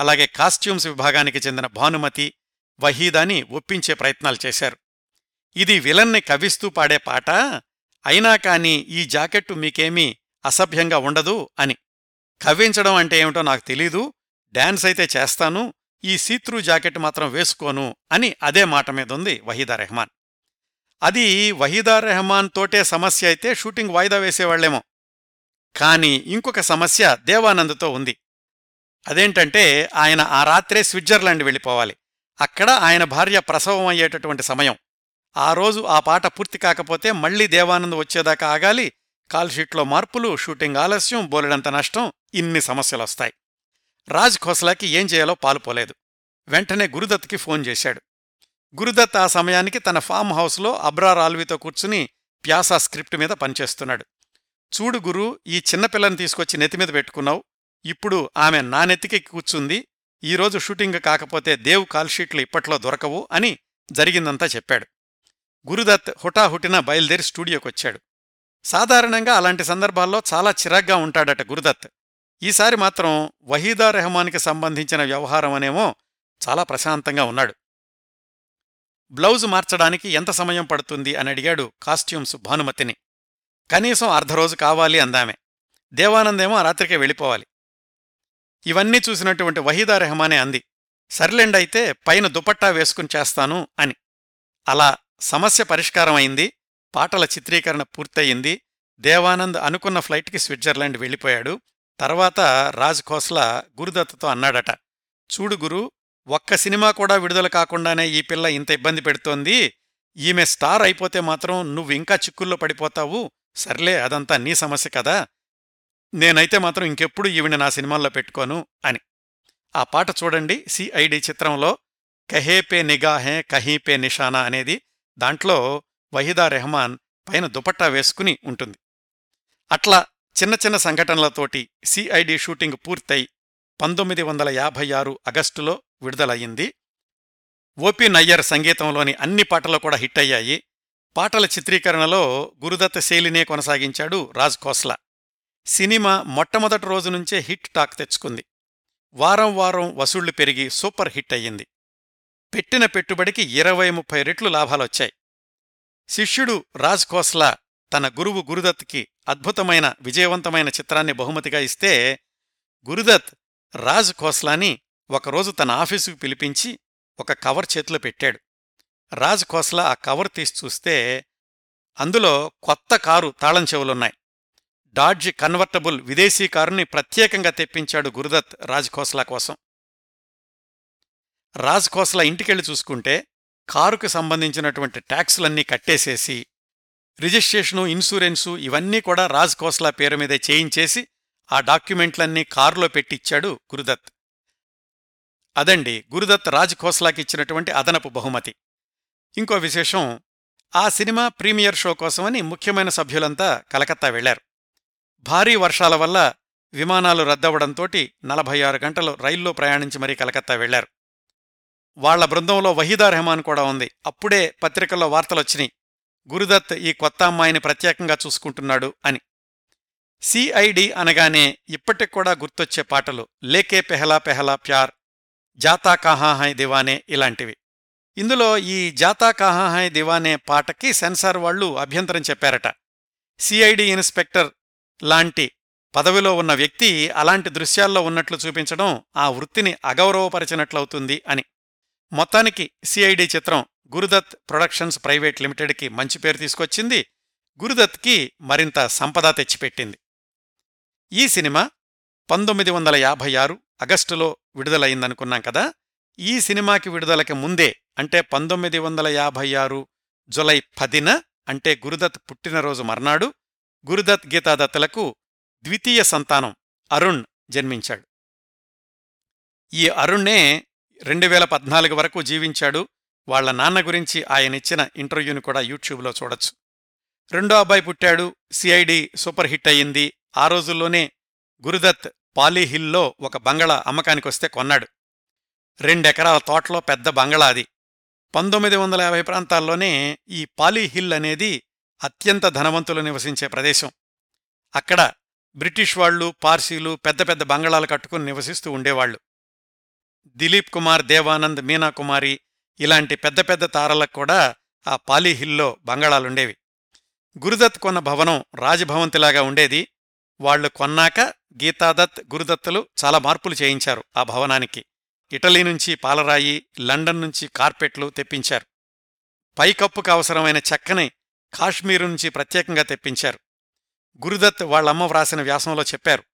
అలాగే కాస్ట్యూమ్స్ విభాగానికి చెందిన భానుమతి వహీదాని ఒప్పించే ప్రయత్నాలు చేశారు. ఇది విలన్ని కవిస్తూ పాడే పాట అయినా కాని ఈ జాకెట్టు మీకేమీ అసభ్యంగా ఉండదు అని. కవ్వించడం అంటే ఏమిటో నాకు తెలీదు. డాన్స్ అయితే చేస్తాను. ఈ సీత్రూ జాకెట్ మాత్రం వేసుకోను అని అదే మాట మీదుంది వహీదా రెహమాన్. అది వహీదా రెహమాన్ తోటే సమస్య అయితే షూటింగ్ వాయిదా వేసేవాళ్ళేమో కానీ ఇంకొక సమస్య దేవానంద్తో ఉంది. అదేంటంటే ఆయన ఆ రాత్రే స్విట్జర్లాండ్ వెళ్ళిపోవాలి. అక్కడ ఆయన భార్య ప్రసవం అయ్యేటటువంటి సమయం. ఆ రోజు ఆ పాట పూర్తి కాకపోతే మళ్ళీ దేవానంద్ వచ్చేదాకా ఆగాలి. కాల్షీట్లో మార్పులు షూటింగ్ ఆలస్యం బోలెడంత నష్టం ఇన్ని సమస్యలొస్తాయి రాజ్ ఖోస్లాకి ఏం చేయాలో పాలుపోలేదు వెంటనే గురుదత్కి ఫోన్ చేశాడు. గురుదత్ ఆ సమయానికి తన ఫామ్ హౌస్లో అబ్రార్ ఆల్వీతో కూర్చుని ప్యాసా స్క్రిప్ట్ మీద పనిచేస్తున్నాడు. చూడు గురు ఈ చిన్నపిల్లని తీసుకొచ్చి నెత్తిమీద పెట్టుకున్నావు. ఇప్పుడు ఆమె నా నెత్తికి కూర్చుంది. ఈరోజు షూటింగ్ కాకపోతే దేవ్ కాల్షీట్లు ఇప్పట్లో దొరకవు అని జరిగిందంతా చెప్పాడు. గురుదత్ హుటాహుటిన బయలుదేరి స్టూడియోకొచ్చాడు. సాధారణంగా అలాంటి సందర్భాల్లో చాలా చిరాగ్గా ఉంటాడట గురుదత్. ఈసారి మాత్రం వహీదా రెహమాన్కి సంబంధించిన వ్యవహారం అనేమో చాలా ప్రశాంతంగా ఉన్నాడు. బ్లౌజు మార్చడానికి ఎంత సమయం పడుతుంది అని అడిగాడు కాస్ట్యూమ్స్ భానుమతిని కనీసం అర్ధరోజు కావాలి అందామె. దేవానందేమో ఆ రాత్రికే వెళ్ళిపోవాలి. ఇవన్నీ చూసినటువంటి వహీదా రెహమానే అంది. సర్లెండైతే పైన దుపట్టా వేసుకుని చేస్తాను అని. అలా సమస్య పరిష్కారమైంది పాటల చిత్రీకరణ పూర్తయింది. దేవానంద్ అనుకున్న ఫ్లైట్కి స్విట్జర్లాండ్ వెళ్ళిపోయాడు. తర్వాత రాజ్ ఖోస్లా గురుదత్తతో అన్నాడట చూడు గురు ఒక్క సినిమా కూడా విడుదల కాకుండానే ఈ పిల్ల ఇంత ఇబ్బంది పెడుతోంది. ఈమె స్టార్ అయిపోతే మాత్రం నువ్వు ఇంకా చిక్కుల్లో పడిపోతావు. సర్లే అదంతా నీ సమస్య కదా. నేనైతే మాత్రం ఇంకెప్పుడు ఈవిని నా సినిమాల్లో పెట్టుకోను అని. ఆ పాట చూడండి సిఐడి చిత్రంలో కహే పే నిగాహే కహీ పే నిషానా అనేది దాంట్లో వహీదా రెహమాన్ పైన దుపట్టా వేసుకుని ఉంటుంది. అట్లా చిన్న చిన్న సంఘటనలతోటి సిఐడి షూటింగ్ పూర్తయి పంతొమ్మిది వందల యాభై ఆరు అగస్టులో విడుదలయ్యింది. ఓపి నయ్యర్ సంగీతంలోని అన్ని పాటలు కూడా హిట్ అయ్యాయి. పాటల చిత్రీకరణలో గురుదత్త శైలినే కొనసాగించాడు రాజ్ ఖోస్లా. సినిమా మొట్టమొదటి రోజు నుంచే హిట్ టాక్ తెచ్చుకుంది. వారం వారం వసూళ్ళు పెరిగి సూపర్ హిట్ అయ్యింది. పెట్టిన పెట్టుబడికి ఇరవై ముప్పై రెట్లు లాభాలొచ్చాయి. శిష్యుడు రాజ్ ఖోస్లా తన గురువు గురుదత్కి అద్భుతమైన విజయవంతమైన చిత్రాన్ని బహుమతిగా ఇస్తే గురుదత్ రాజ్ ఖోస్లాని ఒకరోజు తన ఆఫీసుకు పిలిపించి ఒక కవర్ చేతిలో పెట్టాడు. రాజ్ ఖోస్లా ఆ కవర్ తీసి చూస్తే అందులో కొత్త కారు తాళం చెవులున్నాయి. డాడ్జ్ కన్వర్టబుల్ విదేశీ కారుని ప్రత్యేకంగా తెప్పించాడు గురుదత్ రాజ్ ఖోస్లా కోసం. రాజ్ ఖోస్లా ఇంటికెళ్ళి చూసుకుంటే కారుకు సంబంధించినటువంటి ట్యాక్సులన్నీ కట్టేసేసి రిజిస్ట్రేషను ఇన్సూరెన్సు ఇవన్నీ కూడా రాజ్ ఖోస్లా పేరు మీదే చేయించేసి ఆ డాక్యుమెంట్లన్నీ కారులో పెట్టిచ్చాడు గురుదత్. అదండి గురుదత్ రాజ్ ఖోస్లాకి ఇచ్చినటువంటి అదనపు బహుమతి. ఇంకో విశేషం ఆ సినిమా ప్రీమియర్ షో కోసమని ముఖ్యమైన సభ్యులంతా కలకత్తా వెళ్ళారు భారీ వర్షాల వల్ల విమానాలు రద్దవడంతోటి నలభై ఆరు గంటలు రైల్లో ప్రయాణించి మరీ కలకత్తా వెళ్ళారు వాళ్ళ బృందంలో వహీదా రెహమాన్ కూడా ఉంది. అప్పుడే పత్రికల్లో వార్తలొచ్చినాయి. గురుదత్ ఈ కొత్త అమ్మాయిని ప్రత్యేకంగా చూసుకుంటున్నాడు అని. సిఐడి అనగానే ఇప్పటికి కూడా గుర్తొచ్చే పాటలు లేకే పెహలా పెహలా ప్యార్ జాతా కాహాహాయ్ దివానే ఇలాంటివి. ఇందులో ఈ జాతా కహా దివానే పాటకి సెన్సార్ వాళ్ళు అభ్యంతరం చెప్పారట. సిఐడి ఇన్స్పెక్టర్ లాంటి పదవిలో ఉన్న వ్యక్తి అలాంటి దృశ్యాల్లో ఉన్నట్లు చూపించడం ఆ వృత్తిని అగౌరవపరిచినట్లవుతుంది అని. మొత్తానికి సిఐడి చిత్రం గురుదత్ ప్రొడక్షన్స్ ప్రైవేట్ లిమిటెడ్కి మంచి పేరు తీసుకొచ్చింది. గురుదత్కి మరింత సంపద తెచ్చిపెట్టింది. ఈ సినిమా పంతొమ్మిది వందల యాభై ఆరు ఆగస్టులో విడుదలయిందనుకున్నాం కదా? ఈ సినిమాకి విడుదలకి ముందే అంటే పంతొమ్మిది వందల యాభై ఆరు జులై పదిన అంటే గురుదత్ పుట్టినరోజు మర్నాడు గురుదత్ గీతాదత్తులకు ద్వితీయ సంతానం అరుణ్ జన్మించాడు. ఈ అరుణ్నే రెండు వేల పద్నాలుగు వరకు జీవించాడు. వాళ్ళ నాన్న గురించి ఆయనిచ్చిన ఇంటర్వ్యూని కూడా యూట్యూబ్లో చూడొచ్చు. రెండో అబ్బాయి పుట్టాడు. సిఐడి సూపర్ హిట్ అయ్యింది. ఆ రోజుల్లోనే గురుదత్ పాలీహిల్లో ఒక బంగళా అమ్మకానికొస్తే కొన్నాడు. రెండెకరాల తోటలో పెద్ద బంగళా అది. పంతొమ్మిది వందల యాభై ప్రాంతాల్లోనే ఈ పాలీహిల్ అనేది అత్యంత ధనవంతులు నివసించే ప్రదేశం. అక్కడ బ్రిటిష్ వాళ్ళు పార్సీలు పెద్ద పెద్ద బంగళాలు కట్టుకుని నివసిస్తూ ఉండేవాళ్ళు దిలీప్ కుమార్ దేవానంద్ మీనాకుమారి ఇలాంటి పెద్ద పెద్ద తారలకు కూడా ఆ పాలీహిల్లో బంగళాలుండేవి. గురుదత్ కొన్న భవనం రాజభవంతిలాగా ఉండేది. వాళ్ళు కొన్నాక గీతాదత్ గురుదత్తులు చాలా మార్పులు చేయించారు ఆ భవనానికి. ఇటలీ నుంచి పాలరాయి లండన్ నుంచి కార్పెట్లు తెప్పించారు. పైకప్పుకు అవసరమైన చెక్కని కాశ్మీరు నుంచి ప్రత్యేకంగా తెప్పించారు. గురుదత్ వాళ్ళమ్మ వ్రాసిన వ్యాసంలో చెప్పారు.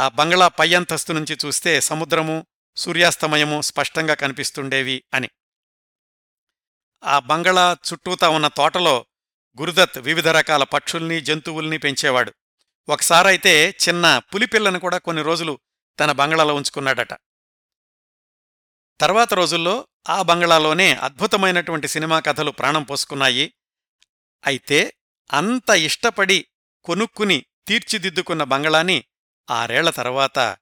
ఆ బంగ్లా పై అంతస్తు నుంచి చూస్తే సముద్రము సూర్యాస్తమయము స్పష్టంగా కనిపిస్తుండేవి అని. ఆ బంగళా చుట్టూతా ఉన్న తోటలో గురుదత్ వివిధ రకాల పక్షుల్ని జంతువుల్ని పెంచేవాడు. ఒకసారైతే చిన్న పులిపిల్లను కూడా కొన్ని రోజులు తన బంగళాలో ఉంచుకున్నాడట. తర్వాత రోజుల్లో ఆ బంగళాలోనే అద్భుతమైనటువంటి సినిమా కథలు ప్రాణం పోసుకున్నాయి. అయితే అంత ఇష్టపడి కొనుక్కుని తీర్చిదిద్దుకున్న బంగళాని ఆరేళ్ళ తర్వాత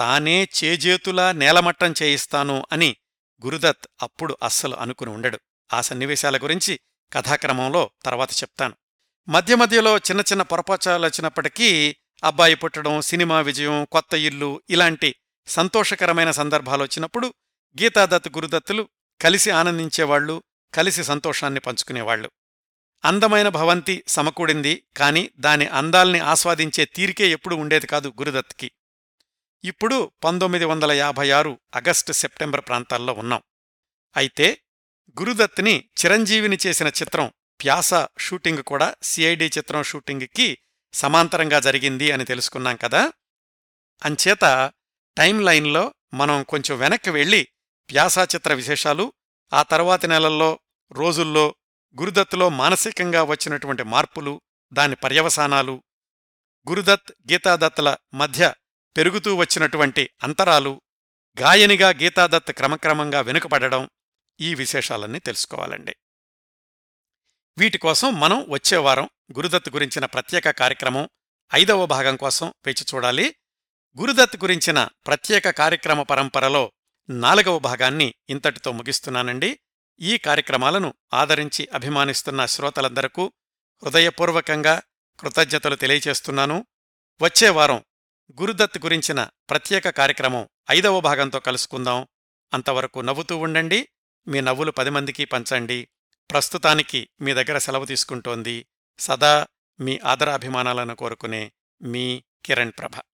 తానే చేజేతులా నేలమట్టం చేయిస్తాను అని గురుదత్ అప్పుడు అస్సలు అనుకుని ఉండడు. ఆ సన్నివేశాల గురించి కథాక్రమంలో తర్వాత చెప్తాను. మధ్య మధ్యలో చిన్న చిన్న పొరపాచాలు వచ్చినప్పటికీ అబ్బాయి పుట్టడం సినిమా విజయం కొత్త ఇల్లు ఇలాంటి సంతోషకరమైన సందర్భాలు వచ్చినప్పుడు గీతాదత్ గురుదత్తులు కలిసి ఆనందించేవాళ్ళు కలిసి సంతోషాన్ని పంచుకునేవాళ్ళు అందమైన భవంతి సమకూడింది కాని దాని అందాల్ని ఆస్వాదించే తీరికే ఎప్పుడు ఉండేది కాదు గురుదత్కి. ఇప్పుడు పంతొమ్మిది వందల యాభై ఆరు ఆగస్టు సెప్టెంబర్ ప్రాంతాల్లో ఉన్నాం. అయితే గురుదత్ని చిరంజీవిని చేసిన చిత్రం ప్యాస షూటింగ్ కూడా సిఐడి చిత్రం షూటింగ్కి సమాంతరంగా జరిగింది అని తెలుసుకున్నాం కదా. అంచేత టైం లైన్లో మనం కొంచెం వెనక్కి వెళ్ళి ప్యాసా చిత్ర విశేషాలు ఆ తర్వాతి నెలల్లో రోజుల్లో గురుదత్తులో మానసికంగా వచ్చినటువంటి మార్పులు దాని పర్యవసానాలు గురుదత్ గీతాదత్తుల మధ్య పెరుగుతూ వచ్చినటువంటి అంతరాలు గాయనిగా గీతాదత్ క్రమక్రమంగా వెనుకపడడం ఈ విశేషాలన్నీ తెలుసుకోవాలండి. వీటి కోసం మనం వచ్చేవారం గురుదత్ గురించిన ప్రత్యేక కార్యక్రమం ఐదవ భాగం కోసం వేచి చూడాలి. గురుదత్ గురించిన ప్రత్యేక కార్యక్రమ పరంపరలో నాలుగవ భాగాన్ని ఇంతటితో ముగిస్తున్నానండి. ఈ కార్యక్రమాలను ఆదరించి అభిమానిస్తున్న శ్రోతలందరకు హృదయపూర్వకంగా కృతజ్ఞతలు తెలియచేస్తున్నాను. వచ్చే వారం గురుదత్ గురించిన ప్రత్యేక కార్యక్రమం ఐదవ భాగంతో కలుసుకుందాం. అంతవరకు నవ్వుతూ ఉండండి. మీ నవ్వులు పది మందికి పంచండి. ప్రస్తుతానికి మీ దగ్గర సెలవు తీసుకుంటోంది సదా మీ ఆదరాభిమానాలను కోరుకునే మీ కిరణ్ ప్రభ.